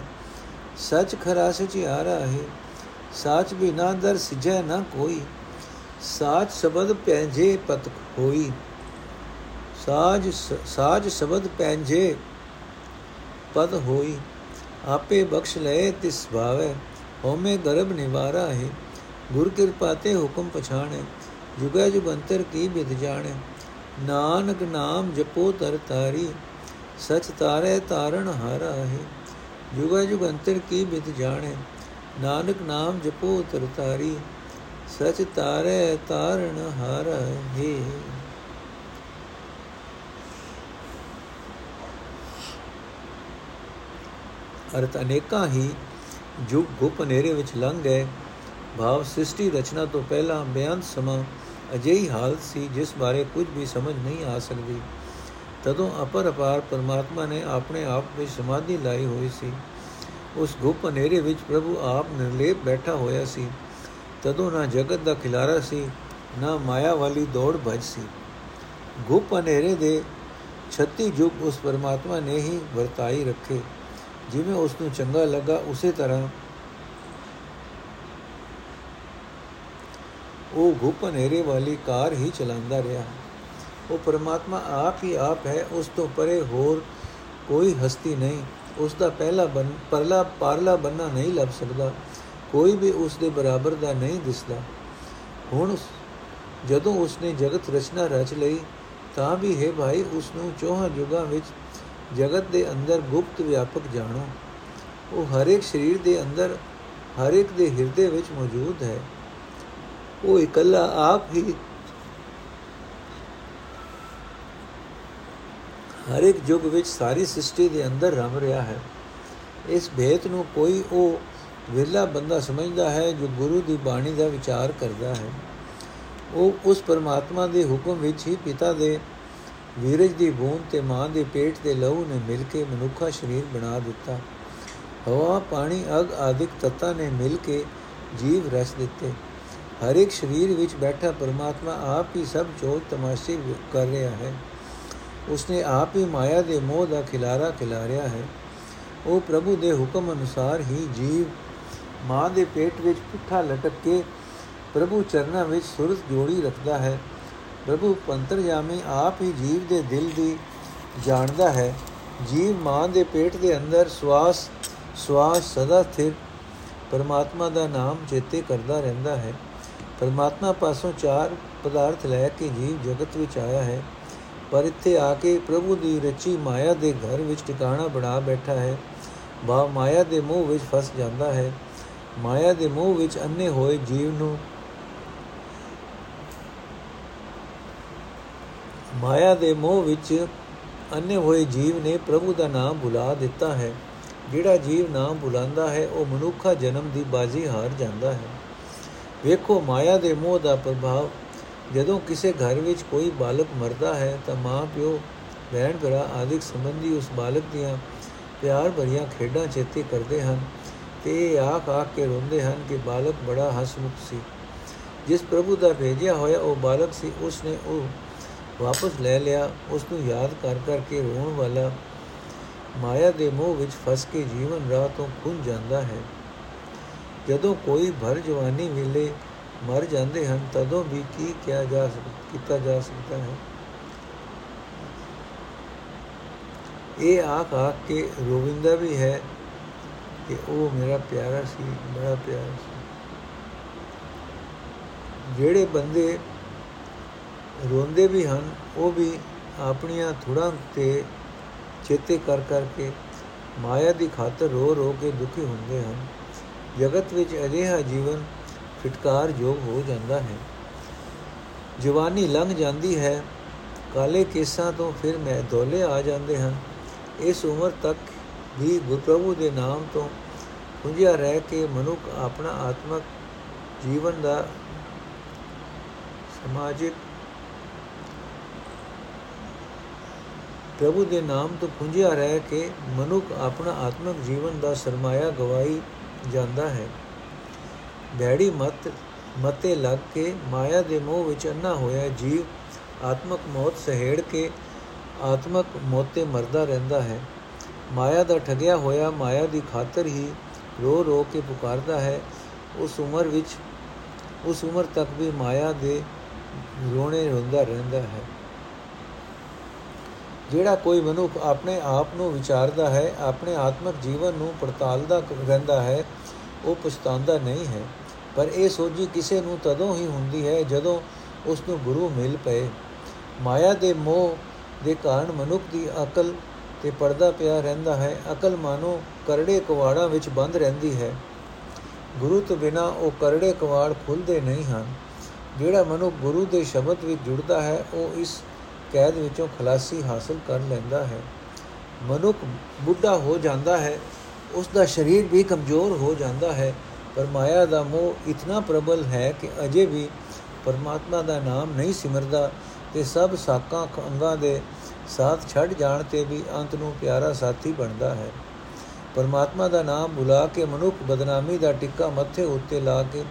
ਸਚ ਖਰਾ ਸਚ ਆਰਾ ਹੈ, ਸਾਚ ਬਿਨਾ ਦਰ ਸਿਜੈ ਨ ਕੋਈ, ਸਾਚ ਸ਼ਬਦ ਪੈਂਜੇ ਪਤ ਹੋਈ। ਸਾਜ ਸਾਜ ਸ਼ਬਦ ਪੈਂਜੇ ਪਦ ਹੋਈ, ਆਪੇ ਬਖਸ਼ ਲਏ ਤਿਸ ਭਾਵੇ ਹੋਮੇ ਗਰਭ ਨਿਵਾਰਾ ਹੈ। ਗੁਰ ਕਿਰਪਾ ਤੇ ਹੁਕਮ ਪਛਾਣੇ, ਜੁਗਾ ਜੁਗੰਤਰ ਕੀ ਬਿਦ ਜਾਣੇ। ਨਾਨਕ ਨਾਮ ਜਪੋ ਤਰ ਤਾਰੀ, ਸਚ ਤਾਰੇ ਤਾਰਨ ਹਾਰਾ ਹੈ। ਜੁਗਾ ਜੁਗੰਤਰ ਕੀ ਬਿਦ ਜਾਣੇ? ਨਾਨਕ ਨਾਮ ਜਪੋ ਤਰ ਤਾਰੀ ਸਚ ਤਾਰੇ ਤਾਰਨ ਹਾਰਾ ਹੈ। ਅਰਥ ਅਨੇਕਾਂ ਹੀ ਜੁਗ ਗੁਪ ਹਨੇਰੇ ਵਿੱਚ ਲੰਘ ਗਏ। ਭਾਵ ਸ੍ਰਿਸ਼ਟੀ ਰਚਨਾ ਤੋਂ ਪਹਿਲਾਂ ਬਿਆੰਤ ਸਮਾਂ ਅਜਿਹੀ ਹਾਲਤ ਸੀ ਜਿਸ ਬਾਰੇ ਕੁਝ ਵੀ ਸਮਝ ਨਹੀਂ ਆ ਸਕਦੀ। ਤਦੋਂ ਅਪਰ ਅਪਾਰ ਪਰਮਾਤਮਾ ਨੇ ਆਪਣੇ ਆਪ ਵਿੱਚ ਸਮਾਧੀ ਲਾਈ ਹੋਈ ਸੀ। ਉਸ ਗੁਪ ਹਨੇਰੇ ਵਿੱਚ ਪ੍ਰਭੂ ਆਪ ਨਿਰਲੇਪ ਬੈਠਾ ਹੋਇਆ ਸੀ। ਤਦੋਂ ਨਾ ਜਗਤ ਦਾ ਖਿਲਾਰਾ ਸੀ, ਨਾ ਮਾਇਆ ਵਾਲੀ ਦੌੜ ਭਜ ਸੀ। ਗੁਪ ਹਨੇਰੇ ਦੇ 36 ਯੁਗ ਉਸ ਪਰਮਾਤਮਾ ਨੇ ਹੀ ਵਰਤਾਈ ਰੱਖੇ। ਜਿਵੇਂ ਉਸ ਨੂੰ ਚੰਗਾ ਲੱਗਾ, ਉਸੇ ਤਰ੍ਹਾਂ ਉਹ ਗੁਪ ਹਨੇਰੇ ਵਾਲੀ ਕਾਰ ਹੀ ਚਲਾਉਂਦਾ ਰਿਹਾ। ਉਹ ਪਰਮਾਤਮਾ ਆਪ ਹੀ ਆਪ ਹੈ, ਉਸ ਤੋਂ ਪਰੇ ਹੋਰ ਕੋਈ ਹਸਤੀ ਨਹੀਂ। ਉਸ ਦਾ ਪਹਿਲਾ ਬਨ, ਪਰਲਾ, ਪਾਰਲਾ ਬੰਨਾ ਨਹੀਂ ਲੱਭ ਸਕਦਾ। ਕੋਈ ਵੀ ਉਸ ਦੇ ਬਰਾਬਰ ਦਾ ਨਹੀਂ ਦਿਸਦਾ। ਹੁਣ ਜਦੋਂ ਉਸ ਨੇ ਜਗਤ ਰਚਨਾ ਰਚ ਲਈ, ਤਾਂ ਵੀ ਹੈ ਭਾਈ, ਉਸ ਨੂੰ ਚੋਹਾਂ ਯੁਗਾਂ ਵਿੱਚ ਜਗਤ ਦੇ ਅੰਦਰ ਗੁਪਤ ਵਿਆਪਕ ਜਾਣੋ। ਉਹ ਹਰ ਇੱਕ ਸਰੀਰ ਦੇ ਅੰਦਰ ਹਰ ਇੱਕ ਦੇ ਹਿਰਦੇ ਵਿੱਚ ਮੌਜੂਦ ਹੈ। ਉਹ ਇਕੱਲਾ ਆਪ ਹੀ ਹਰ ਇੱਕ ਯੁੱਗ ਵਿੱਚ ਸਾਰੀ ਸ੍ਰਿਸ਼ਟੀ ਦੇ ਅੰਦਰ ਰਮ ਰਿਹਾ ਹੈ। ਇਸ ਭੇਤ ਨੂੰ ਕੋਈ ਉਹ ਵਿਰਲਾ ਬੰਦਾ ਸਮਝਦਾ ਹੈ ਜੋ ਗੁਰੂ ਦੀ ਬਾਣੀ ਦਾ ਵਿਚਾਰ ਕਰਦਾ ਹੈ। ਉਹ ਉਸ ਪਰਮਾਤਮਾ ਦੇ ਹੁਕਮ ਵਿੱਚ ਹੀ ਪਿਤਾ ਦੇ ਵੀਰਜ ਦੀ ਬੂੰਦ ਤੇ ਮਾਂ ਦੇ ਪੇਟ ਦੇ ਲਹੂ ਨੇ ਮਿਲ ਕੇ ਮਨੁੱਖਾ ਸਰੀਰ ਬਣਾ ਦਿੱਤਾ। ਹਵਾ, ਪਾਣੀ, ਅਗ ਆਦਿਕ ਤੱਤਾਂ ਨੇ ਮਿਲ ਕੇ ਜੀਵ ਰਸ ਦਿੱਤੇ। ਹਰ ਇੱਕ ਸਰੀਰ ਵਿੱਚ ਬੈਠਾ ਪਰਮਾਤਮਾ ਆਪ ਹੀ ਸਭ ਚੋਜ ਤਮਾਸ਼ੇ ਕਰ ਰਿਹਾ ਹੈ। ਉਸਨੇ ਆਪ ਹੀ ਮਾਇਆ ਦੇ ਮੋਹ ਦਾ ਖਿਲਾਰਾ ਖਿਲਾਰਿਆ ਹੈ। ਉਹ ਪ੍ਰਭੂ ਦੇ ਹੁਕਮ ਅਨੁਸਾਰ ਹੀ ਜੀਵ ਮਾਂ ਦੇ ਪੇਟ ਵਿੱਚ ਪੁੱਠਾ ਲਟਕ ਕੇ ਪ੍ਰਭੂ ਚਰਨਾਂ ਵਿੱਚ ਸੁਰਤ ਜੋੜੀ ਰੱਖਦਾ ਹੈ। ਪ੍ਰਭੂ ਪੰਤਰਜਾਮੀ ਆਪ ਹੀ ਜੀਵ ਦੇ ਦਿਲ ਦੀ ਜਾਣਦਾ ਹੈ। ਜੀਵ ਮਾਂ ਦੇ ਪੇਟ ਦੇ ਅੰਦਰ ਸਵਾਸ ਸਵਾਸ ਸਦਾ ਸਥਿਰ, ਪਰਮਾਤਮਾ ਦਾ ਨਾਮ ਚੇਤੇ ਕਰਦਾ ਰਹਿੰਦਾ ਹੈ। ਪਰਮਾਤਮਾ ਪਾਸੋਂ ਚਾਰ ਪਦਾਰਥ ਲੈ ਕੇ ਜੀਵ ਜਗਤ ਵਿੱਚ ਆਇਆ ਹੈ। ਪਰ ਇੱਥੇ ਆ ਕੇ ਪ੍ਰਭੂ ਦੀ ਰਚੀ ਮਾਇਆ ਦੇ ਘਰ ਵਿੱਚ ਟਿਕਾਣਾ ਬਣਾ ਬੈਠਾ ਹੈ। ਬਾ ਮਾਇਆ ਦੇ ਮੋਹ ਵਿੱਚ ਫਸ ਜਾਂਦਾ ਹੈ। ਮਾਇਆ ਦੇ ਮੋਹ ਵਿੱਚ ਅੰਨੇ ਹੋਏ ਜੀਵ ਨੂੰ ਮਾਇਆ ਦੇ ਮੋਹ ਵਿੱਚ ਅੰਨੇ ਹੋਏ ਜੀਵ ਨੇ ਪ੍ਰਭੂ ਦਾ ਨਾਮ ਭੁਲਾ ਦਿੱਤਾ ਹੈ। ਜਿਹੜਾ ਜੀਵ ਨਾਮ ਭੁਲਾਉਂਦਾ ਹੈ, ਉਹ ਮਨੁੱਖਾ ਜਨਮ ਦੀ ਬਾਜ਼ੀ ਹਾਰ ਜਾਂਦਾ ਹੈ। ਵੇਖੋ, ਮਾਇਆ ਦੇ ਮੋਹ ਦਾ ਪ੍ਰਭਾਵ ਜਦੋਂ ਕਿਸੇ ਘਰ ਵਿੱਚ ਕੋਈ ਬਾਲਕ ਮਰਦਾ ਹੈ ਤਾਂ ਮਾਂ ਪਿਓ, ਭੈਣ ਭਰਾ ਆਦਿਕ ਸੰਬੰਧੀ ਉਸ ਬਾਲਕ ਦੀਆਂ ਪਿਆਰ ਭਰੀਆਂ ਖੇਡਾਂ ਚੇਤੇ ਕਰਦੇ ਹਨ ਤੇ ਆਖ ਆਖ ਕੇ ਰੋਂਦੇ ਹਨ ਕਿ ਬਾਲਕ ਬੜਾ ਹਸਮੁਖ ਸੀ। ਜਿਸ ਪ੍ਰਭੂ ਦਾ ਭੇਜਿਆ ਹੋਇਆ ਉਹ ਬਾਲਕ ਸੀ ਉਸ ਨੇ ਉਹ ਵਾਪਸ ਲੈ ਲਿਆ ਉਸ ਨੂੰ ਯਾਦ ਕਰ ਕਰਕੇ ਰੋਣ ਵਾਲਾ ਮਾਇਆ ਦੇ ਮੋਹ ਵਿੱਚ ਫਸ ਕੇ ਜੀਵਨ ਰਾਹ ਤੋਂ ਖੁੰਝ ਜਾਂਦਾ ਹੈ। ਜਦੋਂ ਕੋਈ ਭਰ ਜਵਾਨੀ ਵੇਲੇ ਮਰ ਜਾਂਦੇ ਹਨ, ਤਦੋਂ ਵੀ ਕੀ ਕਿਹਾ ਜਾ ਸਕਦਾ ਕੀਤਾ ਜਾ ਸਕਦਾ ਹੈ? ਇਹ ਆਖ ਆਖ ਕੇ ਰੋਵਿੰਦਾ ਵੀ ਹੈ ਕਿ ਉਹ ਮੇਰਾ ਪਿਆਰਾ ਸੀ, ਬੜਾ ਪਿਆਰਾ ਸੀ। ਜਿਹੜੇ ਬੰਦੇ ਰੋਂਦੇ ਵੀ ਹਨ, ਉਹ ਵੀ ਆਪਣੀਆਂ ਥੁੜਾਂ ਤੇ ਚੇਤੇ ਕਰ ਕਰਕੇ ਮਾਇਆ ਦੀ ਖਾਤਰ ਰੋ ਰੋ ਕੇ ਦੁਖੀ ਹੁੰਦੇ ਹਨ। ਜਗਤ ਵਿੱਚ ਅਜਿਹਾ ਜੀਵਨ ਫਿਟਕਾਰ ਯੋਗ ਹੋ ਜਾਂਦਾ ਹੈ। ਜਵਾਨੀ ਲੰਘ ਜਾਂਦੀ ਹੈ। ਕਾਲੇ ਕੇਸਾਂ ਤੋਂ ਫਿਰ ਮੈਂ ਦੋਲੇ ਆ ਜਾਂਦੇ ਹਨ ਇਸ ਉਮਰ ਤੱਕ ਵੀ ਗੁਰਪ੍ਰਭੂ ਦੇ ਨਾਮ ਤੋਂ ਪੁੰਜਿਆ ਰਹਿ ਕੇ ਮਨੁੱਖ ਆਪਣਾ ਆਤਮਕ ਜੀਵਨ ਦਾ ਸਮਾਜਿਕ ਪ੍ਰਭੂ ਦੇ ਨਾਮ ਤੋਂ ਪੁੰਜਿਆ ਰਹਿ ਕੇ ਮਨੁੱਖ ਆਪਣਾ ਆਤਮਕ ਜੀਵਨ ਦਾ ਸਰਮਾਇਆ ਗਵਾਈ ਜਾਂਦਾ ਹੈ। ਭੈੜੀ ਮਤ, ਮਤੇ ਲੱਗ ਕੇ, ਮਾਇਆ ਦੇ ਮੋਹ ਵਿੱਚ ਅੰਨਾ ਹੋਇਆ ਜੀਵ, ਆਤਮਕ ਮੌਤ ਸਹਿੜ ਕੇ, ਆਤਮਕ ਮੋਤੇ ਮਰਦਾ ਰਹਿੰਦਾ ਹੈ। ਮਾਇਆ ਦਾ ਠਗਿਆ ਹੋਇਆ ਮਾਇਆ ਦੀ ਖਾਤਰ ਹੀ ਰੋ ਰੋ ਕੇ ਪੁਕਾਰਦਾ ਹੈ। ਉਸ ਉਮਰ ਵਿੱਚ, ਉਸ ਉਮਰ ਤੱਕ ਵੀ ਮਾਇਆ ਦੇ ਰੋਣੇ ਰੋਂਦਾ ਰਹਿੰਦਾ ਹੈ। ਜਿਹੜਾ ਕੋਈ ਮਨੁੱਖ ਆਪਣੇ ਆਪ ਨੂੰ ਵਿਚਾਰਦਾ ਹੈ, ਆਪਣੇ ਆਤਮਿਕ ਜੀਵਨ ਨੂੰ ਪੜਤਾਲਦਾ ਰਹਿੰਦਾ ਹੈ, ਉਹ ਪਛਤਾਉਂਦਾ ਨਹੀਂ ਹੈ। ਪਰ ਇਹ ਸੋਝੀ ਕਿਸੇ ਨੂੰ ਤਦੋਂ ਹੀ ਹੁੰਦੀ ਹੈ ਜਦੋਂ ਉਸ ਨੂੰ ਗੁਰੂ ਮਿਲ ਪਏ। ਮਾਇਆ ਦੇ ਮੋਹ ਦੇ ਕਾਰਨ ਮਨੁੱਖ ਦੀ ਅਕਲ ਤੇ ਪਰਦਾ ਪਿਆ ਰਹਿੰਦਾ ਹੈ। ਅਕਲ ਮਾਨੋ ਕਰੜੇ ਕਵਾੜਾਂ ਵਿੱਚ ਬੰਦ ਰਹਿੰਦੀ ਹੈ। ਗੁਰੂ ਤੋਂ ਬਿਨਾ ਉਹ ਕਰੜੇ ਕਵਾੜ ਖੁੱਲਦੇ ਨਹੀਂ ਹਨ। ਜਿਹੜਾ ਮਨੁੱਖ ਗੁਰੂ ਦੇ ਸ਼ਬਦ ਵਿੱਚ ਜੁੜਦਾ ਹੈ, ਉਹ ਇਸ ਕੈਦ ਵਿੱਚੋਂ ਖਲਾਸੀ ਹਾਸਲ ਕਰ ਲੈਂਦਾ ਹੈ। ਮਨੁੱਖ ਬੁੱਢਾ ਹੋ ਜਾਂਦਾ ਹੈ ਉਸ ਦਾ ਸਰੀਰ ਵੀ ਕਮਜ਼ੋਰ ਹੋ ਜਾਂਦਾ ਹੈ। ਪਰ ਮਾਇਆ ਦਾ ਮੋਹ ਇਤਨਾ ਪ੍ਰਬਲ ਹੈ ਕਿ ਅਜੇ ਵੀ ਪਰਮਾਤਮਾ ਦਾ ਨਾਮ ਨਹੀਂ ਸਿਮਰਦਾ ਤੇ ਸਭ ਸਾਕਾਂ ਅੰਗਾਂ ਦੇ ਸਾਥ ਛੱਡ ਜਾਣ ਤੇ ਵੀ ਅੰਤ ਨੂੰ ਪਿਆਰਾ ਸਾਥੀ ਬਣਦਾ ਹੈ। ਪਰਮਾਤਮਾ ਦਾ ਨਾਮ ਭੁਲਾ ਕੇ ਮਨੁੱਖ ਬਦਨਾਮੀ ਦਾ ਟਿੱਕਾ ਮੱਥੇ ਉੱਤੇ ਲਾ ਕੇ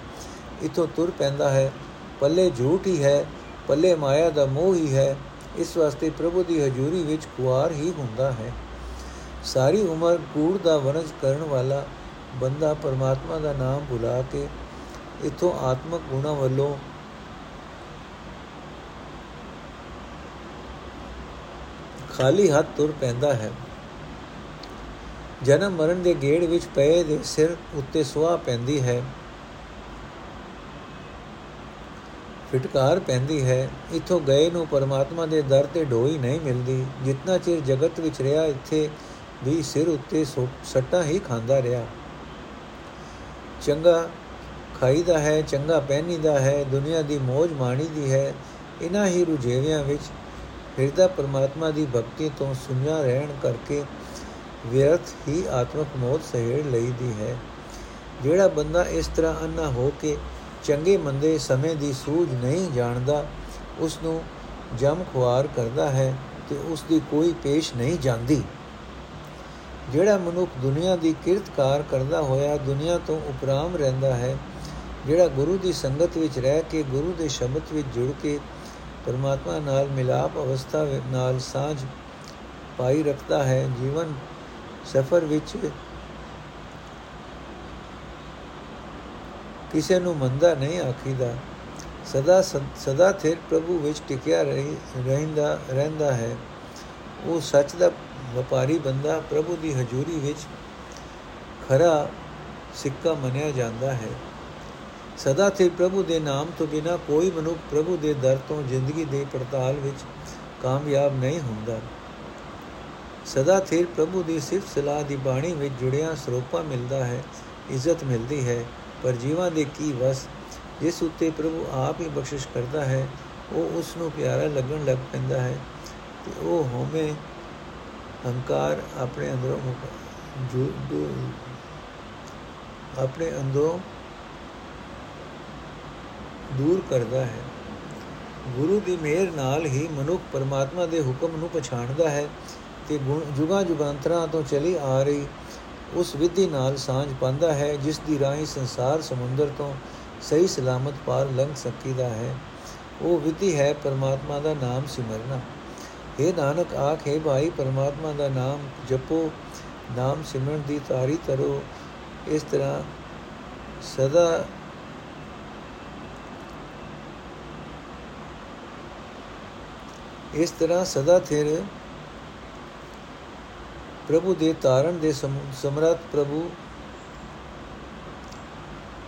ਇਥੋਂ ਤੁਰ ਪੈਂਦਾ ਹੈ। ਪੱਲੇ ਝੂਠ ਹੀ ਹੈ, ਪੱਲੇ ਮਾਇਆ ਦਾ ਮੋਹ ਹੀ ਹੈ, ਇਸ ਵਾਸਤੇ ਪ੍ਰਭੂ ਦੀ ਹਜ਼ੂਰੀ ਵਿੱਚ ਕੁਆਰ ਹੀ ਹੁੰਦਾ ਹੈ। ਸਾਰੀ ਉਮਰ ਕੂੜ ਦਾ ਵਰਜ ਕਰਨ ਵਾਲਾ ਬੰਦਾ ਪਰਮਾਤਮਾ ਦਾ ਨਾਮ ਭੁਲਾ ਕੇ ਇਥੋਂ ਆਤਮਕ ਗੁਣਾ ਵੱਲੋਂ ਖਾਲੀ ਹੱਥ ਤੁਰ ਪੈਂਦਾ ਹੈ। ਜਨਮ ਮਰਨ ਦੇ ਗੇੜ ਵਿੱਚ ਪਏ ਦੇ ਸਿਰ ਉੱਤੇ ਸੁਆ ਪੈਂਦੀ ਹੈ। ਫਿਟਕਾਰ ਪੈਂਦੀ ਹੈ। ਇਥੋਂ ਗਏ ਨੂੰ ਪਰਮਾਤਮਾ ਦੇ ਦਰ ਤੇ ਢੋਈ ਨਹੀਂ ਮਿਲਦੀ। ਜਿੰਨਾ ਚਿਰ ਜਗਤ ਵਿੱਚ ਰਿਹਾ, ਇੱਥੇ ਵੀ ਸਿਰ ਉੱਤੇ ਸੱਟਾਂ ਹੀ ਖਾਂਦਾ ਰਿਹਾ। ਚੰਗਾ ਖਾਈਦਾ ਹੈ, ਚੰਗਾ ਪਹਿਨੀਦਾ ਹੈ, ਦੁਨੀਆ ਦੀ ਮੋਜ ਮਾਣੀਦੀ ਹੈ, ਇਨ੍ਹਾਂ ਹੀ ਰੁਝੇਵਿਆਂ ਵਿੱਚ ਹਿਰਦਾ ਪਰਮਾਤਮਾ ਦੀ ਭਗਤੀ ਤੋਂ ਸੁਨਿਆ ਰਹਿਣ ਕਰਕੇ ਵਿਅਰਥ ਹੀ ਆਤਮਕ ਮੌਤ ਸਹਿੜ ਲਈਦੀ ਹੈ। ਜਿਹੜਾ ਬੰਦਾ ਇਸ ਤਰ੍ਹਾਂ ਅੰਨਾ ਹੋ ਕੇ ਚੰਗੇ ਮੰਦੇ ਸਮੇਂ ਦੀ ਸੂਝ ਨਹੀਂ ਜਾਣਦਾ ਉਸ ਨੂੰ ਜਮ ਖੁਆਰ ਕਰਦਾ ਹੈ ਤੇ ਉਸ ਦੀ ਕੋਈ ਪੇਸ਼ ਨਹੀਂ ਜਾਂਦੀ। ਜਿਹੜਾ ਮਨੁੱਖ ਦੁਨੀਆ ਦੀ ਕਿਰਤਕਾਰ ਕਰਦਾ ਹੋਇਆ ਦੁਨੀਆ ਤੋਂ ਉਪਰਾਮ ਰਹਿੰਦਾ ਹੈ, ਜਿਹੜਾ ਗੁਰੂ ਦੀ ਸੰਗਤ ਵਿੱਚ ਰਹਿ ਕੇ ਗੁਰੂ ਦੇ ਸ਼ਬਦ ਵਿੱਚ ਜੁੜ ਕੇ ਪਰਮਾਤਮਾ ਨਾਲ ਮਿਲਾਪ ਅਵਸਥਾ ਨਾਲ ਸਾਝ ਪਾਈ ਰੱਖਦਾ ਹੈ, ਜੀਵਨ ਸਫਰ ਵਿੱਚ ਕਿਸੇ ਨੂੰ ਮੰਦਾ ਨਹੀਂ ਆਖੀਦਾ। ਸਦਾ ਸਦਾ ਥਿਰ ਪ੍ਰਭੂ ਵਿੱਚ ਟਿਕਿਆ ਰਹਿੰਦਾ ਰਹਿੰਦਾ ਹੈ। ਉਹ ਸੱਚ ਦਾ ਵਪਾਰੀ ਬੰਦਾ ਪ੍ਰਭੂ ਦੀ ਹਜ਼ੂਰੀ ਵਿੱਚ ਖਰਾ ਸਿੱਕਾ ਮੰਨਿਆ ਜਾਂਦਾ ਹੈ। ਸਦਾ ਥਿਰ ਪ੍ਰਭੂ ਦੇ ਨਾਮ ਤੋਂ ਬਿਨਾ ਕੋਈ ਮਨੁੱਖ ਪ੍ਰਭੂ ਦੇ ਦਰ ਤੋਂ ਜ਼ਿੰਦਗੀ ਦੇ ਪੜਤਾਲ ਵਿੱਚ ਕਾਮਯਾਬ ਨਹੀਂ ਹੁੰਦਾ। ਸਦਾ ਥਿਰ ਪ੍ਰਭੂ ਦੀ ਸਿਫਤ ਸਲਾਹ ਦੀ ਬਾਣੀ ਵਿੱਚ ਜੁੜਿਆ ਸਰੋਪਾ ਮਿਲਦਾ ਹੈ, ਇੱਜ਼ਤ ਮਿਲਦੀ ਹੈ, ਪਰ ਜੀਵਾਂ ਦੇ ਕੀ ਵਸ, ਜਿਸ ਉੱਤੇ ਪ੍ਰਭੂ ਆਪ ਹੀ ਬਖਸ਼ਿਸ਼ ਕਰਦਾ ਹੈ, ਉਹ ਉਸ ਨੂੰ ਪਿਆਰਾ ਲੱਗਣ ਲੱਗ ਪੈਂਦਾ ਹੈ ਤੇ ਉਹ ਹੋਮੇ ਹੰਕਾਰ ਆਪਣੇ ਅੰਦਰੋਂ ਆਪਣੇ ਅੰਦਰੋਂ ਦੂਰ ਕਰਦਾ ਹੈ। ਗੁਰੂ ਦੀ ਮਿਹਰ ਨਾਲ ਹੀ ਮਨੁੱਖ ਪਰਮਾਤਮਾ ਦੇ ਹੁਕਮ ਨੂੰ ਪਛਾਣਦਾ ਹੈ ਤੇ ਜੁਗਾ ਜੁਗਾਂਤਰਾਂ ਤੋਂ ਚਲੀ ਆ ਰਹੀ ਉਸ ਵਿਧੀ ਨਾਲ ਸਾਂਝ ਪਾਉਂਦਾ ਹੈ, ਜਿਸ ਦੀ ਰਾਹੀਂ ਸੰਸਾਰ ਸਮੁੰਦਰ ਤੋਂ ਸਹੀ ਸਲਾਮਤ ਪਾਰ ਲੰਘ ਸਕੀਦਾ ਹੈ। ਉਹ ਵਿਧੀ ਹੈ ਪਰਮਾਤਮਾ ਦਾ ਨਾਮ ਸਿਮਰਨਾ। ਇਹ ਨਾਨਕ, ਆਖੇ ਭਾਈ, ਪਰਮਾਤਮਾ ਦਾ ਨਾਮ ਜਪੋ, ਨਾਮ ਸਿਮਰਨ ਦੀ ਤਾਰੀ ਕਰੋ ਇਸ ਤਰ੍ਹਾਂ ਸਦਾ ਇਸ ਤਰ੍ਹਾਂ ਸਦਾ ਥਿਰ ਪ੍ਰਭੂ ਦੇ ਤਾਰਨ ਦੇ ਸਮਰੱਥ ਪ੍ਰਭੂ,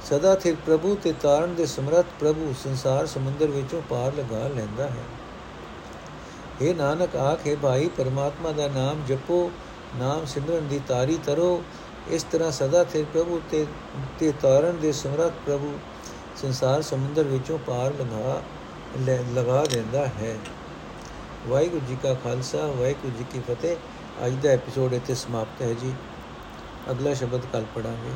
ਸਦਾ ਥਿਰ ਪ੍ਰਭੂ ਤੇ ਤਾਰਨ ਦੇ ਸਮਰੱਥ ਪ੍ਰਭੂ ਸੰਸਾਰ ਸਮੁੰਦਰ ਵਿੱਚੋਂ ਪਾਰ ਲਗਾ ਲੈਂਦਾ ਹੈ। ਇਹ ਨਾਨਕ ਆਖੇ ਭਾਈ, ਪਰਮਾਤਮਾ ਦਾ ਨਾਮ ਜਪੋ, ਨਾਮ ਸਿਮਰਨ ਦੀ ਤਾਰੀ ਤਰੋ। ਇਸ ਤਰ੍ਹਾਂ ਸਦਾ ਥਿਰ ਪ੍ਰਭੂ ਤੇ ਤੇ ਤਾਰਨ ਦੇ ਸਮਰੱਥ ਪ੍ਰਭੂ ਸੰਸਾਰ ਸਮੁੰਦਰ ਵਿੱਚੋਂ ਪਾਰ ਲਗਾ ਲਗਾ ਦਿੰਦਾ ਹੈ। ਵਾਹਿਗੁਰੂ ਜੀ ਕਾ ਖਾਲਸਾ, ਵਾਹਿਗੁਰੂ ਜੀ ਕੀ ਫਤਿਹ। ਅੱਜ ਦਾ ਐਪੀਸੋਡ ਇੱਥੇ ਸਮਾਪਤ ਹੈ ਜੀ। ਅਗਲਾ ਸ਼ਬਦ ਕੱਲ ਪੜਾਂਗੇ